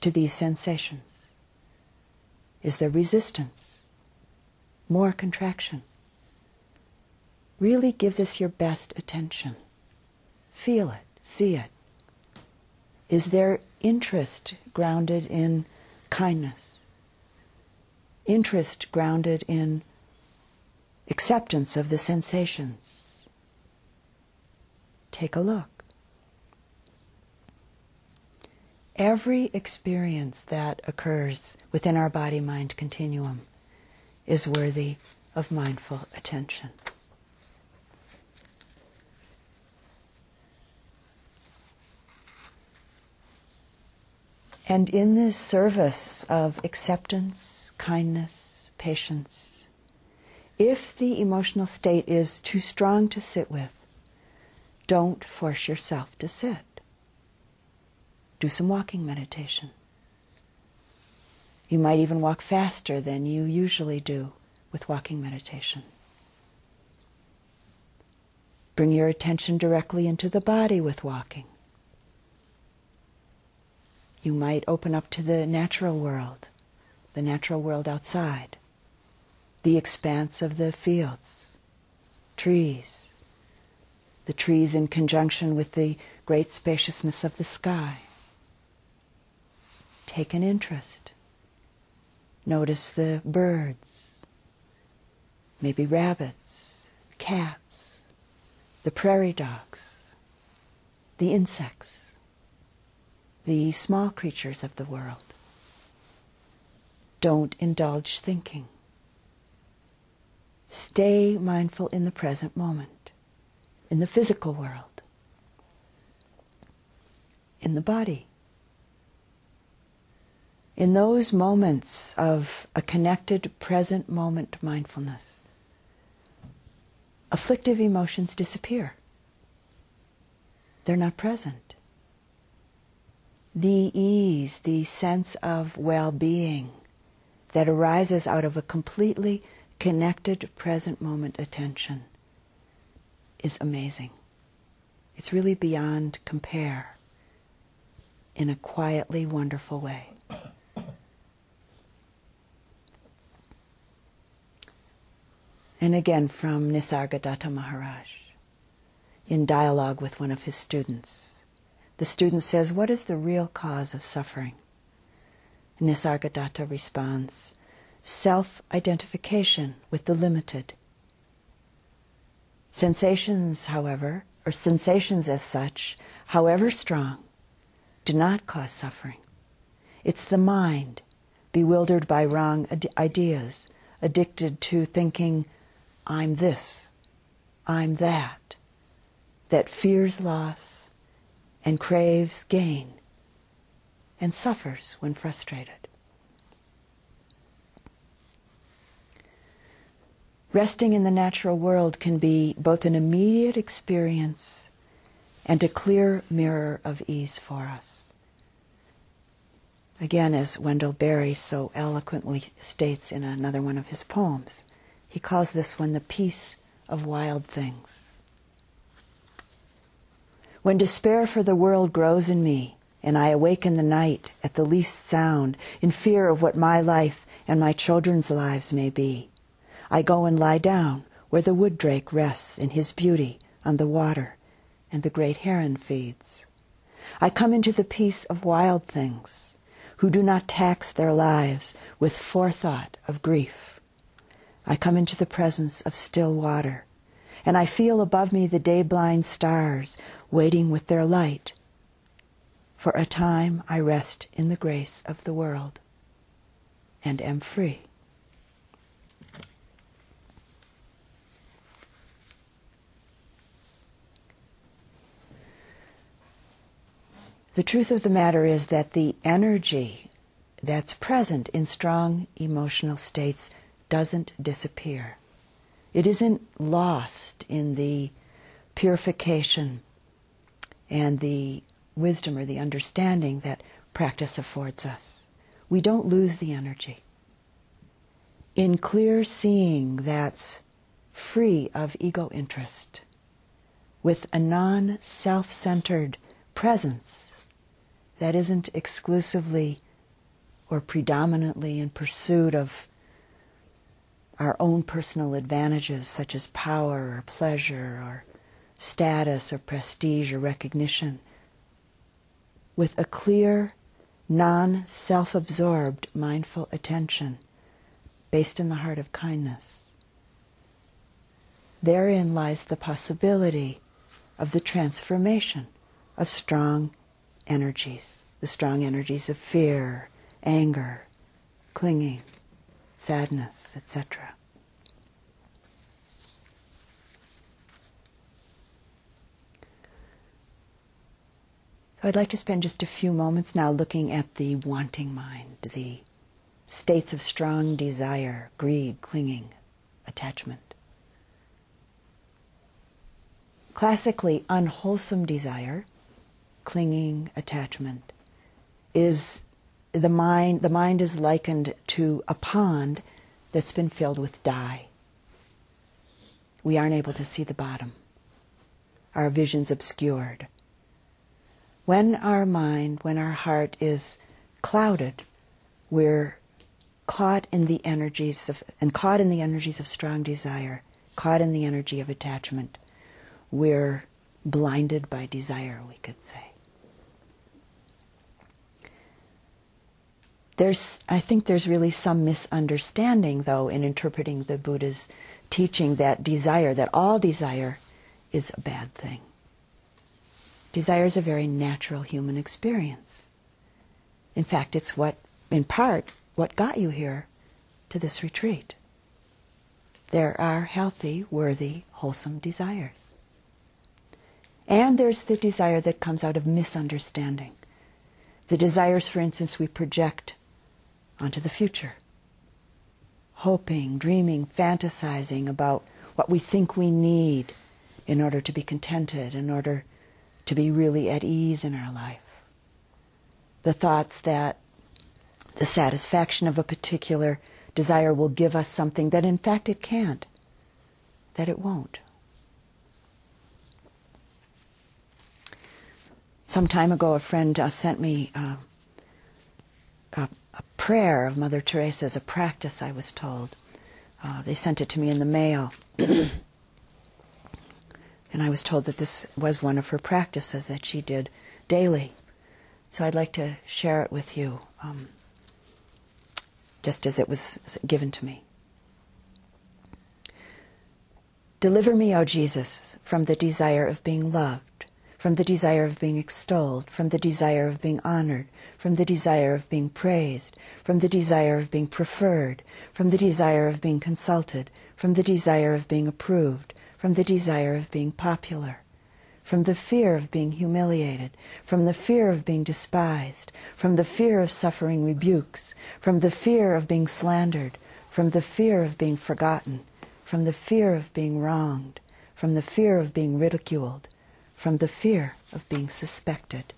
to these sensations. Is there resistance? More contraction? Really give this your best attention. Feel it, see it. Is there interest grounded in kindness? Interest grounded in acceptance of the sensations? Take a look. Every experience that occurs within our body mind continuum is worthy of mindful attention. And in this service of acceptance, kindness, patience, if the emotional state is too strong to sit with, don't force yourself to sit do some walking meditation. You might even walk faster than you usually do with walking meditation. Bring your attention directly into the body with walking. You might open up to the natural world, the natural world outside, the expanse of the fields, trees, the trees in conjunction with the great spaciousness of the sky take an interest. Notice the birds, maybe rabbits, cats, the prairie dogs, the insects, the small creatures of the world. Don't indulge thinking. Stay mindful in the present moment, in the physical world, in the body in those moments of a connected present moment mindfulness, afflictive emotions disappear. They're not present. The ease, the sense of well being that arises out of a completely connected present moment attention is amazing. It's really beyond compare in a quietly wonderful way. And again from Nisargadatta Maharaj in dialogue with one of his students. The student says, What is the real cause of suffering? Nisargadatta responds, Self identification with the limited. Sensations, however, or sensations as such, however strong, do not cause suffering. It's the mind, bewildered by wrong ideas, addicted to thinking I'm this, I'm that, that fears loss and craves gain and suffers when frustrated. Resting in the natural world can be both an immediate experience and a clear mirror of ease for us. Again, as Wendell Berry so eloquently states in another one of his poems, he calls this one the peace of wild things. When despair for the world grows in me, and I awake in the night at the least sound, in fear of what my life and my children's lives may be, I go and lie down where the wood drake rests in his beauty on the water, and the great heron feeds. I come into the peace of wild things, who do not tax their lives with forethought of grief. I come into the presence of still water, and I feel above me the day-blind stars waiting with their light. For a time I rest in the grace of the world and am free. The truth of the matter is that the energy that's present in strong emotional states doesn't disappear. It isn't lost in the purification and the wisdom or the understanding that practice affords us. We don't lose the energy. In clear seeing that's free of ego interest, with a non self centered presence that isn't exclusively or predominantly in pursuit of our own personal advantages, such as power or pleasure or status or prestige or recognition with a clear, non self absorbed mindful attention based in the heart of kindness. Therein lies the possibility of the transformation of strong energies, the strong energies of fear, anger, clinging, sadness, etc. So I'd like to spend just a few moments now looking at the wanting mind, the states of strong desire, greed, clinging, attachment. Classically, unwholesome desire, clinging, attachment, is the mind, the mind is likened to a pond that's been filled with dye. We aren't able to see the bottom. Our vision's obscured. When our mind, when our heart is clouded, we're caught in the energies of, and caught in the energies of strong desire, caught in the energy of attachment. We're blinded by desire, we could say. There's, I think there's really some misunderstanding, though, in interpreting the Buddha's teaching that desire, that all desire is a bad thing. Desire is a very natural human experience. In fact, it's what, in part, what got you here to this retreat. There are healthy, worthy, wholesome desires. And there's the desire that comes out of misunderstanding. The desires, for instance, we project onto the future. Hoping, dreaming, fantasizing about what we think we need in order to be contented, in order to be really at ease in our life. The thoughts that the satisfaction of a particular desire will give us something that in fact it can't, that it won't. Some time ago, a friend uh, sent me uh, a, prayer of Mother Teresa as a practice, I was told. Uh, they sent it to me in the mail. And I was told that this was one of her practices that she did daily. So I'd like to share it with you, um, just as it was given to me. Deliver me, O Jesus, from the desire of being loved, from the desire of being extolled, from the desire of being honored, from the desire of being praised, from the desire of being preferred, from the desire of being consulted, from the desire of being approved, from the desire of being popular, from the fear of being humiliated, from the fear of being despised, from the fear of suffering rebukes, from the fear of being slandered, from the fear of being forgotten, from the fear of being wronged, from the fear of being ridiculed, from the fear of being suspected.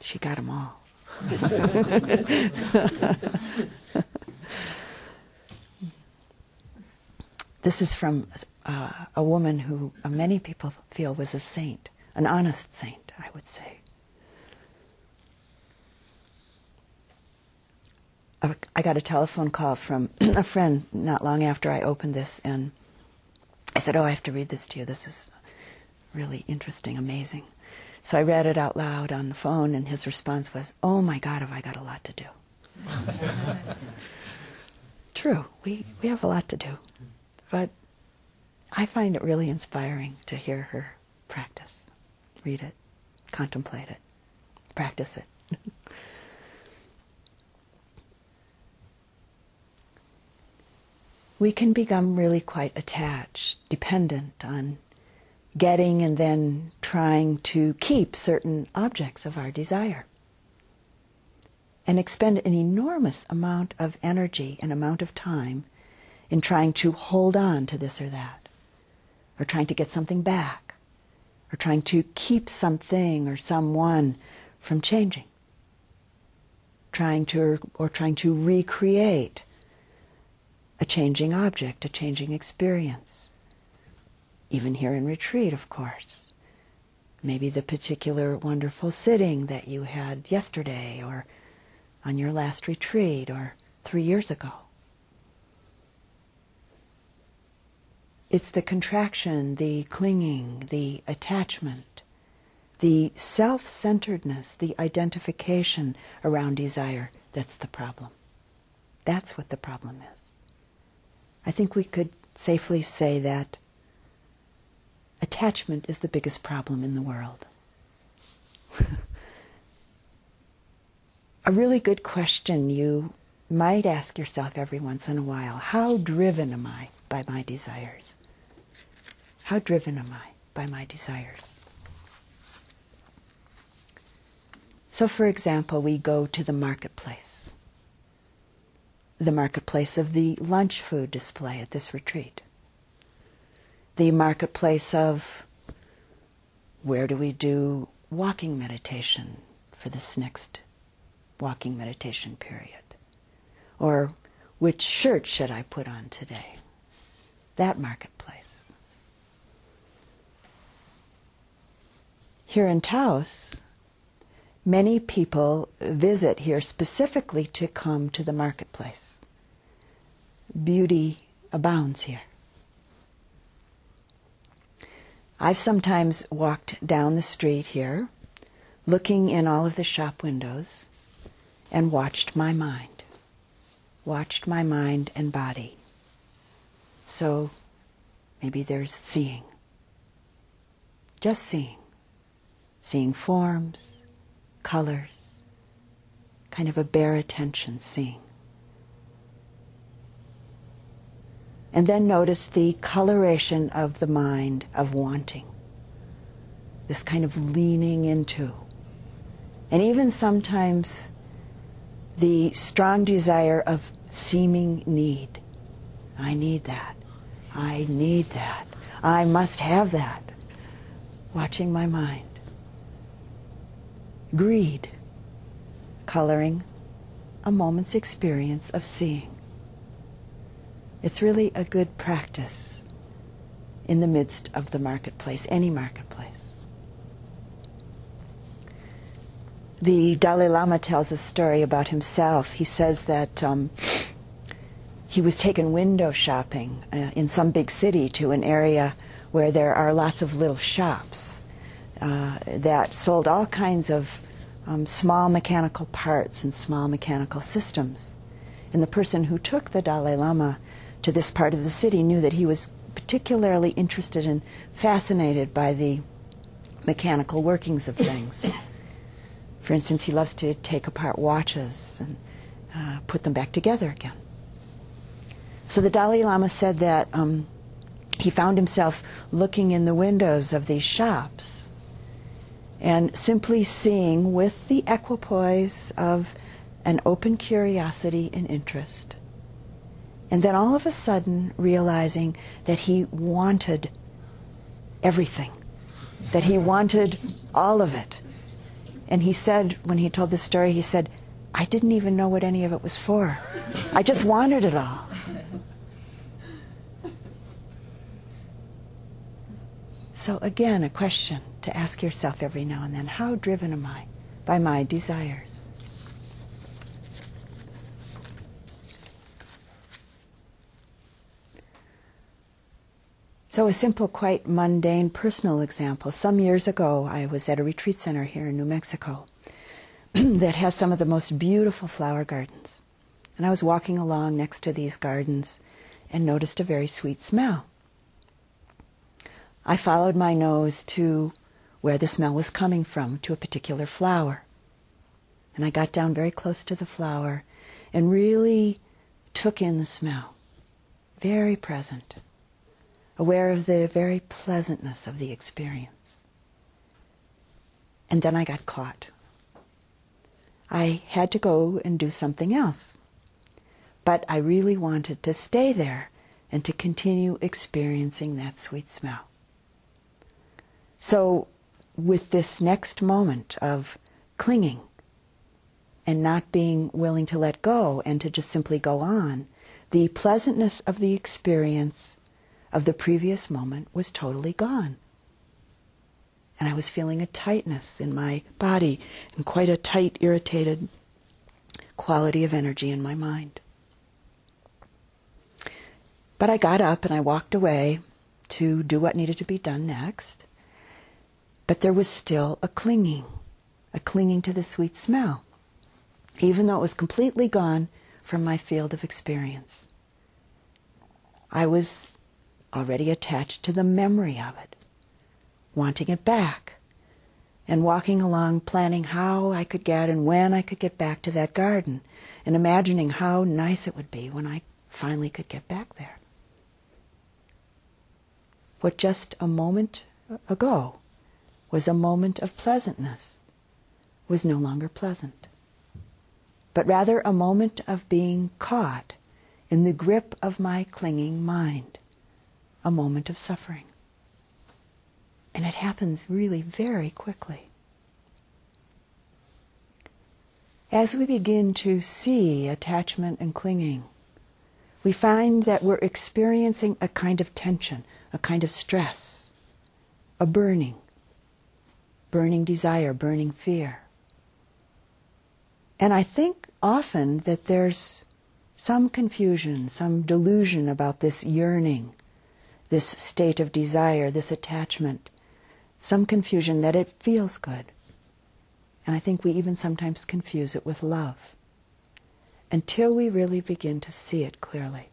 She got them all. This is from uh, a woman who uh, many people feel was a saint, an honest saint, I would say. I got a telephone call from a friend not long after I opened this, and I said, Oh, I have to read this to you. This is really interesting, amazing. So I read it out loud on the phone, and his response was, Oh my God, have I got a lot to do. True, we, we have a lot to do. But I find it really inspiring to hear her practice, read it, contemplate it, practice it. We can become really quite attached, dependent on getting and then trying to keep certain objects of our desire. And expend an enormous amount of energy and amount of time in trying to hold on to this or that, or trying to get something back, or trying to keep something or someone from changing, trying to, or trying to recreate a changing object, a changing experience. Even here in retreat, of course. Maybe the particular wonderful sitting that you had yesterday or on your last retreat or three years ago. It's the contraction, the clinging, the attachment, the self centeredness, the identification around desire that's the problem. That's what the problem is. I think we could safely say that attachment is the biggest problem in the world. a really good question you might ask yourself every once in a while how driven am I by my desires? How driven am I by my desires? So, for example, we go to the marketplace the marketplace of the lunch food display at this retreat, the marketplace of where do we do walking meditation for this next walking meditation period, or which shirt should I put on today? That marketplace. Here in Taos, many people visit here specifically to come to the marketplace beauty abounds here. I've sometimes walked down the street here, looking in all of the shop windows, and watched my mind, watched my mind and body. So maybe there's seeing, just seeing, seeing forms, colors, kind of a bare attention seeing. And then notice the coloration of the mind of wanting. This kind of leaning into. And even sometimes the strong desire of seeming need. I need that. I need that. I must have that. Watching my mind. Greed, coloring a moment's experience of seeing. It's really a good practice in the midst of the marketplace, any marketplace. The Dalai Lama tells a story about himself. He says that um, he was taken window shopping uh, in some big city to an area where there are lots of little shops uh, that sold all kinds of um, small mechanical parts and small mechanical systems. And the person who took the Dalai Lama to this part of the city knew that he was particularly interested and fascinated by the mechanical workings of things. For instance, he loves to take apart watches and uh, put them back together again. So the Dalai Lama said that um, he found himself looking in the windows of these shops and simply seeing with the equipoise of an open curiosity and interest and then all of a sudden realizing that he wanted everything, that he wanted all of it. And he said, when he told this story, he said, I didn't even know what any of it was for. I just wanted it all. So, again, a question to ask yourself every now and then how driven am I by my desires? So, a simple, quite mundane personal example. Some years ago, I was at a retreat center here in New Mexico that has some of the most beautiful flower gardens. And I was walking along next to these gardens and noticed a very sweet smell. I followed my nose to where the smell was coming from, to a particular flower. And I got down very close to the flower and really took in the smell. Very present aware of the very pleasantness of the experience. And then I got caught. I had to go and do something else. But I really wanted to stay there and to continue experiencing that sweet smell. So, with this next moment of clinging and not being willing to let go and to just simply go on, the pleasantness of the experience of the previous moment was totally gone. And I was feeling a tightness in my body and quite a tight, irritated quality of energy in my mind. But I got up and I walked away to do what needed to be done next. But there was still a clinging, a clinging to the sweet smell, even though it was completely gone from my field of experience. I was already attached to the memory of it, wanting it back, and walking along planning how I could get and when I could get back to that garden, and imagining how nice it would be when I finally could get back there. What just a moment ago was a moment of pleasantness was no longer pleasant, but rather a moment of being caught in the grip of my clinging mind a moment of suffering. And it happens really very quickly. As we begin to see attachment and clinging, we find that we're experiencing a kind of tension, a kind of stress, a burning, burning desire, burning fear. And I think often that there's some confusion, some delusion about this yearning, this state of desire, this attachment, some confusion that it feels good. And I think we even sometimes confuse it with love until we really begin to see it clearly.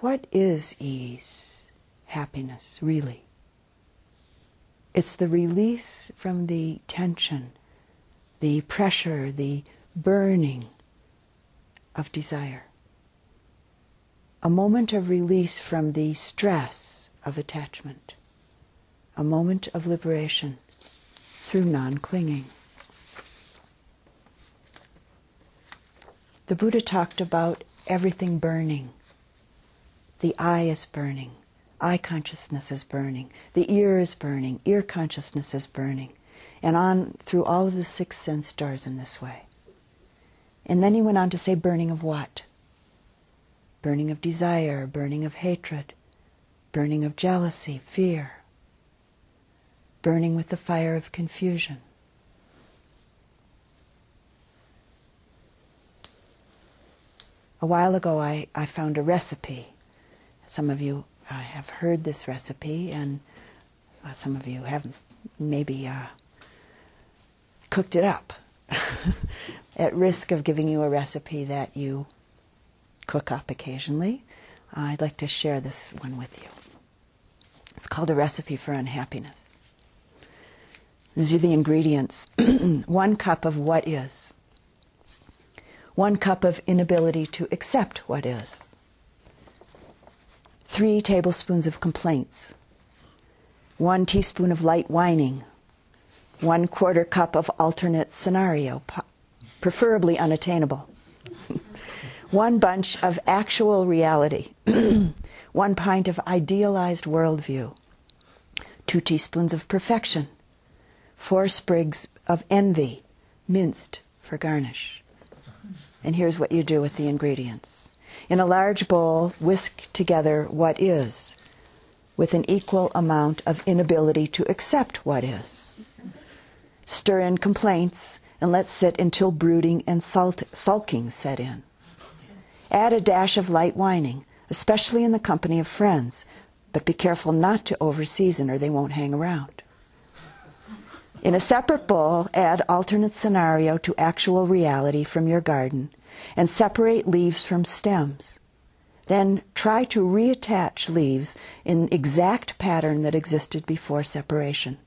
What is ease, happiness, really? It's the release from the tension, the pressure, the burning of desire a moment of release from the stress of attachment, a moment of liberation through non clinging. The Buddha talked about everything burning. The eye is burning, eye consciousness is burning, the ear is burning, ear consciousness is burning, and on through all of the six sense doors in this way. And then he went on to say, burning of what? burning of desire, burning of hatred, burning of jealousy, fear, burning with the fire of confusion. A while ago, I, I found a recipe. Some of you uh, have heard this recipe, and uh, some of you have maybe uh, cooked it up. At risk of giving you a recipe that you cook up occasionally, I'd like to share this one with you. It's called A Recipe for Unhappiness. These are the ingredients one cup of what is, one cup of inability to accept what is, three tablespoons of complaints, one teaspoon of light whining, one quarter cup of alternate scenario, preferably unattainable one bunch of actual reality, one pint of idealized worldview, two teaspoons of perfection, four sprigs of envy, minced for garnish. And here's what you do with the ingredients. In a large bowl, whisk together what is with an equal amount of inability to accept what is. Stir in complaints and let sit until brooding and sulking set in. Add a dash of light whining, especially in the company of friends, but be careful not to overseason or they won't hang around. In a separate bowl, add alternate scenario to actual reality from your garden and separate leaves from stems. Then try to reattach leaves in exact pattern that existed before separation.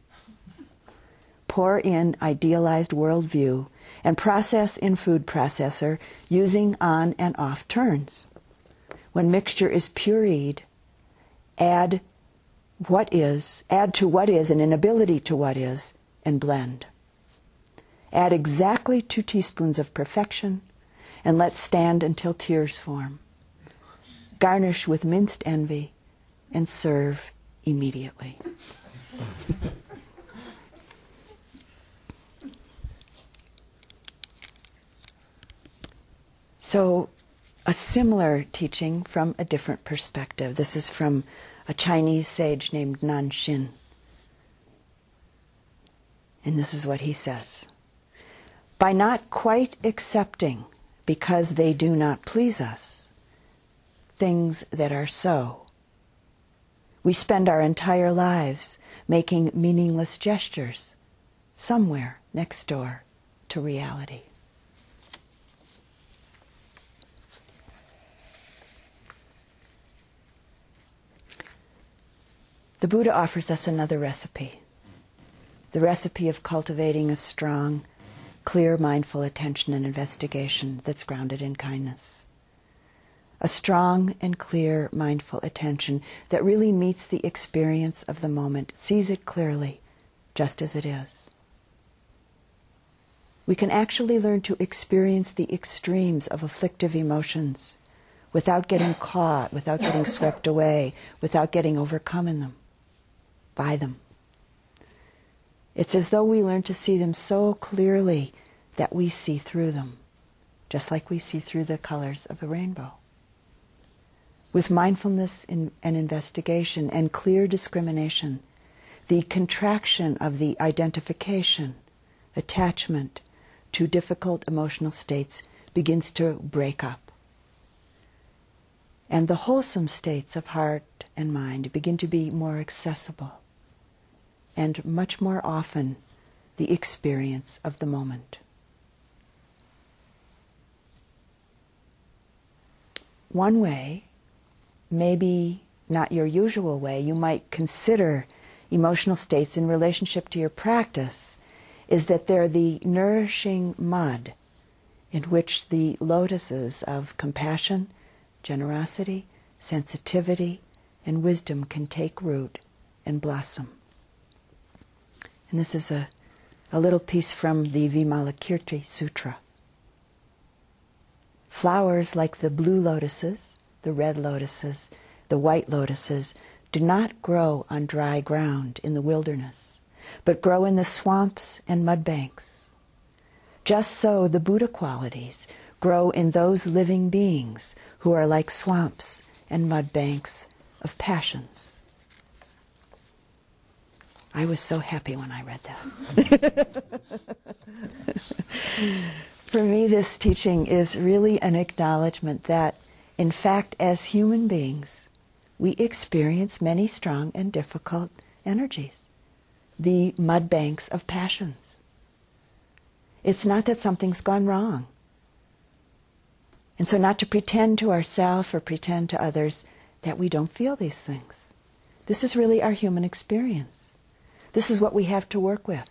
Pour in idealized worldview and process in food processor using on and off turns. When mixture is pureed, add what is, add to what is an inability to what is, and blend. Add exactly two teaspoons of perfection and let stand until tears form. Garnish with minced envy and serve immediately. so, a similar teaching from a different perspective. This is from a Chinese sage named Nanxin. And this is what he says By not quite accepting, because they do not please us, things that are so, we spend our entire lives making meaningless gestures somewhere next door to reality. The Buddha offers us another recipe the recipe of cultivating a strong, clear, mindful attention and investigation that's grounded in kindness. A strong and clear, mindful attention that really meets the experience of the moment, sees it clearly, just as it is. We can actually learn to experience the extremes of afflictive emotions without getting caught, without getting swept away, without getting overcome in them, by them. It's as though we learn to see them so clearly that we see through them, just like we see through the colors of a rainbow. With mindfulness and investigation and clear discrimination, the contraction of the identification, attachment to difficult emotional states begins to break up. And the wholesome states of heart and mind begin to be more accessible and much more often the experience of the moment. One way, maybe not your usual way, you might consider emotional states in relationship to your practice is that they're the nourishing mud in which the lotuses of compassion, generosity, sensitivity, and wisdom can take root and blossom. And this is a, a little piece from the Vimalakirti Sutra. Flowers like the blue lotuses, the red lotuses, the white lotuses do not grow on dry ground in the wilderness, but grow in the swamps and mud banks. Just so the Buddha qualities grow in those living beings who are like swamps and mud banks of passions. I was so happy when I read that. For me, this teaching is really an acknowledgement that, in fact, as human beings, we experience many strong and difficult energies, the mud banks of passions. It's not that something's gone wrong. And so, not to pretend to ourselves or pretend to others that we don't feel these things. This is really our human experience. This is what we have to work with.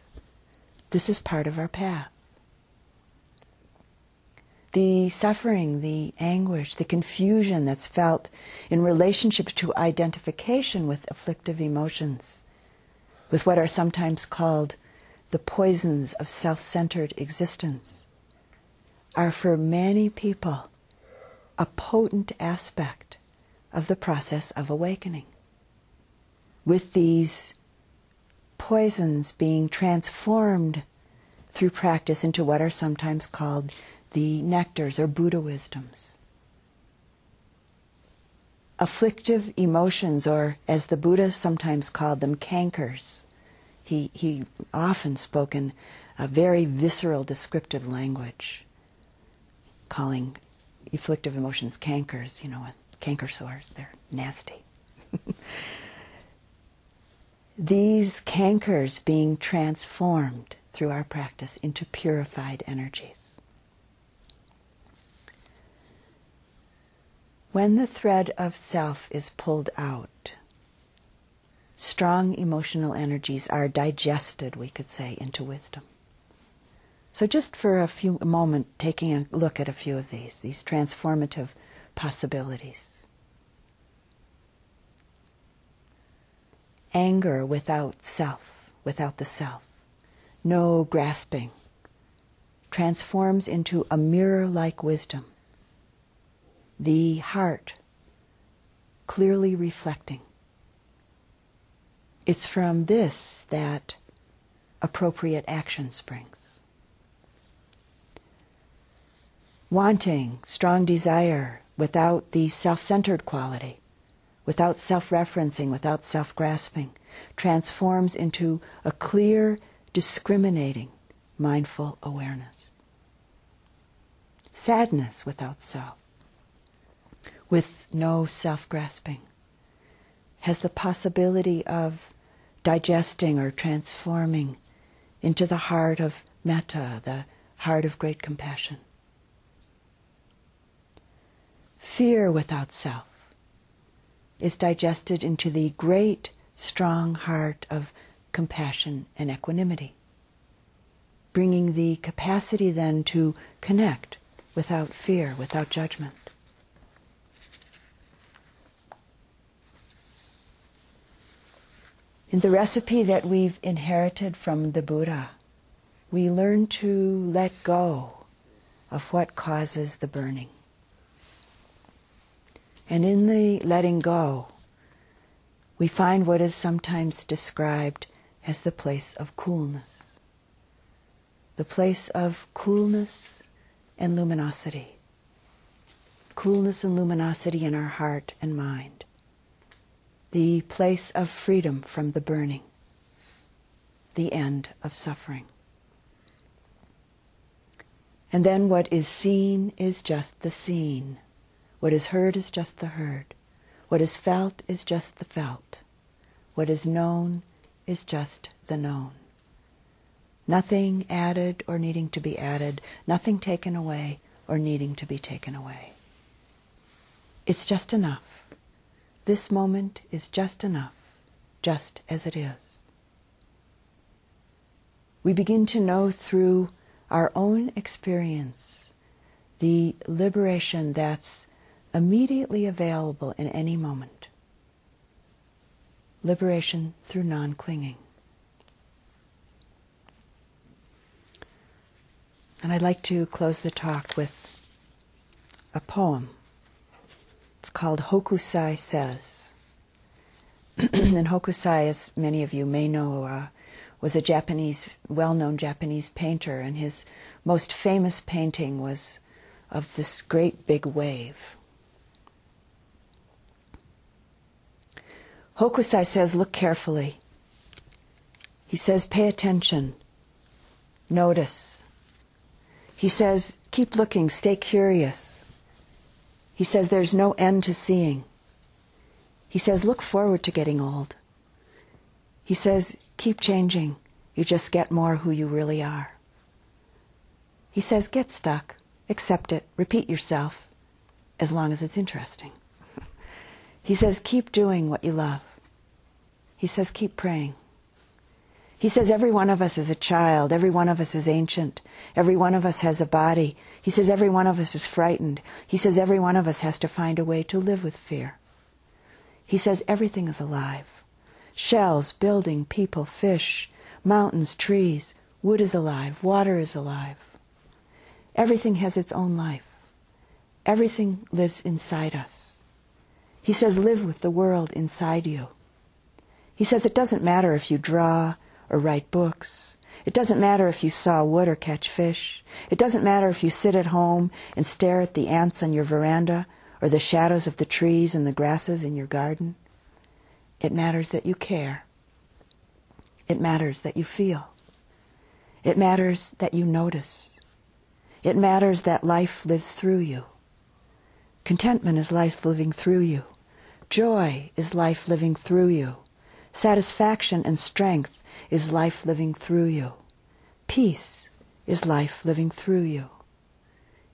This is part of our path. The suffering, the anguish, the confusion that's felt in relationship to identification with afflictive emotions, with what are sometimes called the poisons of self centered existence, are for many people a potent aspect of the process of awakening. With these poisons being transformed through practice into what are sometimes called the nectars or Buddha wisdoms. afflictive emotions, or as the Buddha sometimes called them, cankers. He, he often spoke in a very visceral descriptive language, calling afflictive emotions cankers, you know, canker sores. They're nasty. These cankers being transformed through our practice into purified energies. When the thread of self is pulled out, strong emotional energies are digested, we could say, into wisdom. So just for a few a moment, taking a look at a few of these, these transformative possibilities. Anger without self, without the self, no grasping, transforms into a mirror-like wisdom. The heart clearly reflecting. It's from this that appropriate action springs. wanting, strong desire, without the self centered quality, without self referencing, without self grasping, transforms into a clear, discriminating, mindful awareness. Sadness without self, with no self grasping, has the possibility of digesting or transforming into the heart of metta, the heart of great compassion. Fear without self is digested into the great, strong heart of compassion and equanimity, bringing the capacity then to connect without fear, without judgment. In the recipe that we've inherited from the Buddha, we learn to let go of what causes the burning. And in the letting go, we find what is sometimes described as the place of coolness. The place of coolness and luminosity. Coolness and luminosity in our heart and mind. The place of freedom from the burning. The end of suffering. And then what is seen is just the seen. What is heard is just the heard. What is felt is just the felt. What is known is just the known. Nothing added or needing to be added, nothing taken away or needing to be taken away. It's just enough. This moment is just enough, just as it is. We begin to know through our own experience the liberation that's immediately available in any moment. Liberation through non clinging. And I'd like to close the talk with a poem. It's called Hokusai Says. and Hokusai, as many of you may know, uh, was a Japanese, well known Japanese painter, and his most famous painting was of this great big wave Hokusai says, look carefully. He says, pay attention. Notice. He says, keep looking, stay curious. He says, there's no end to seeing. He says, look forward to getting old. He says, keep changing. You just get more who you really are. He says, get stuck, accept it, repeat yourself, as long as it's interesting. He says, keep doing what you love. He says, keep praying. He says, every one of us is a child. Every one of us is ancient. Every one of us has a body. He says, every one of us is frightened. He says, every one of us has to find a way to live with fear. He says, everything is alive. Shells, building, people, fish, mountains, trees, wood is alive, water is alive. Everything has its own life. Everything lives inside us. He says, live with the world inside you. He says, it doesn't matter if you draw or write books. It doesn't matter if you saw wood or catch fish. It doesn't matter if you sit at home and stare at the ants on your veranda or the shadows of the trees and the grasses in your garden. It matters that you care. It matters that you feel. It matters that you notice. It matters that life lives through you. Contentment is life living through you. Joy is life living through you. Satisfaction and strength is life living through you. Peace is life living through you.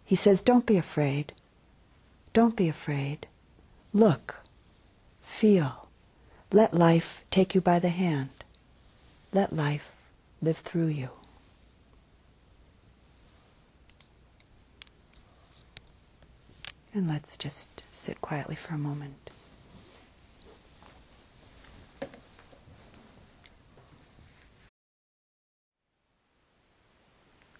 He says, don't be afraid. Don't be afraid. Look. Feel. Let life take you by the hand. Let life live through you. And let's just sit quietly for a moment.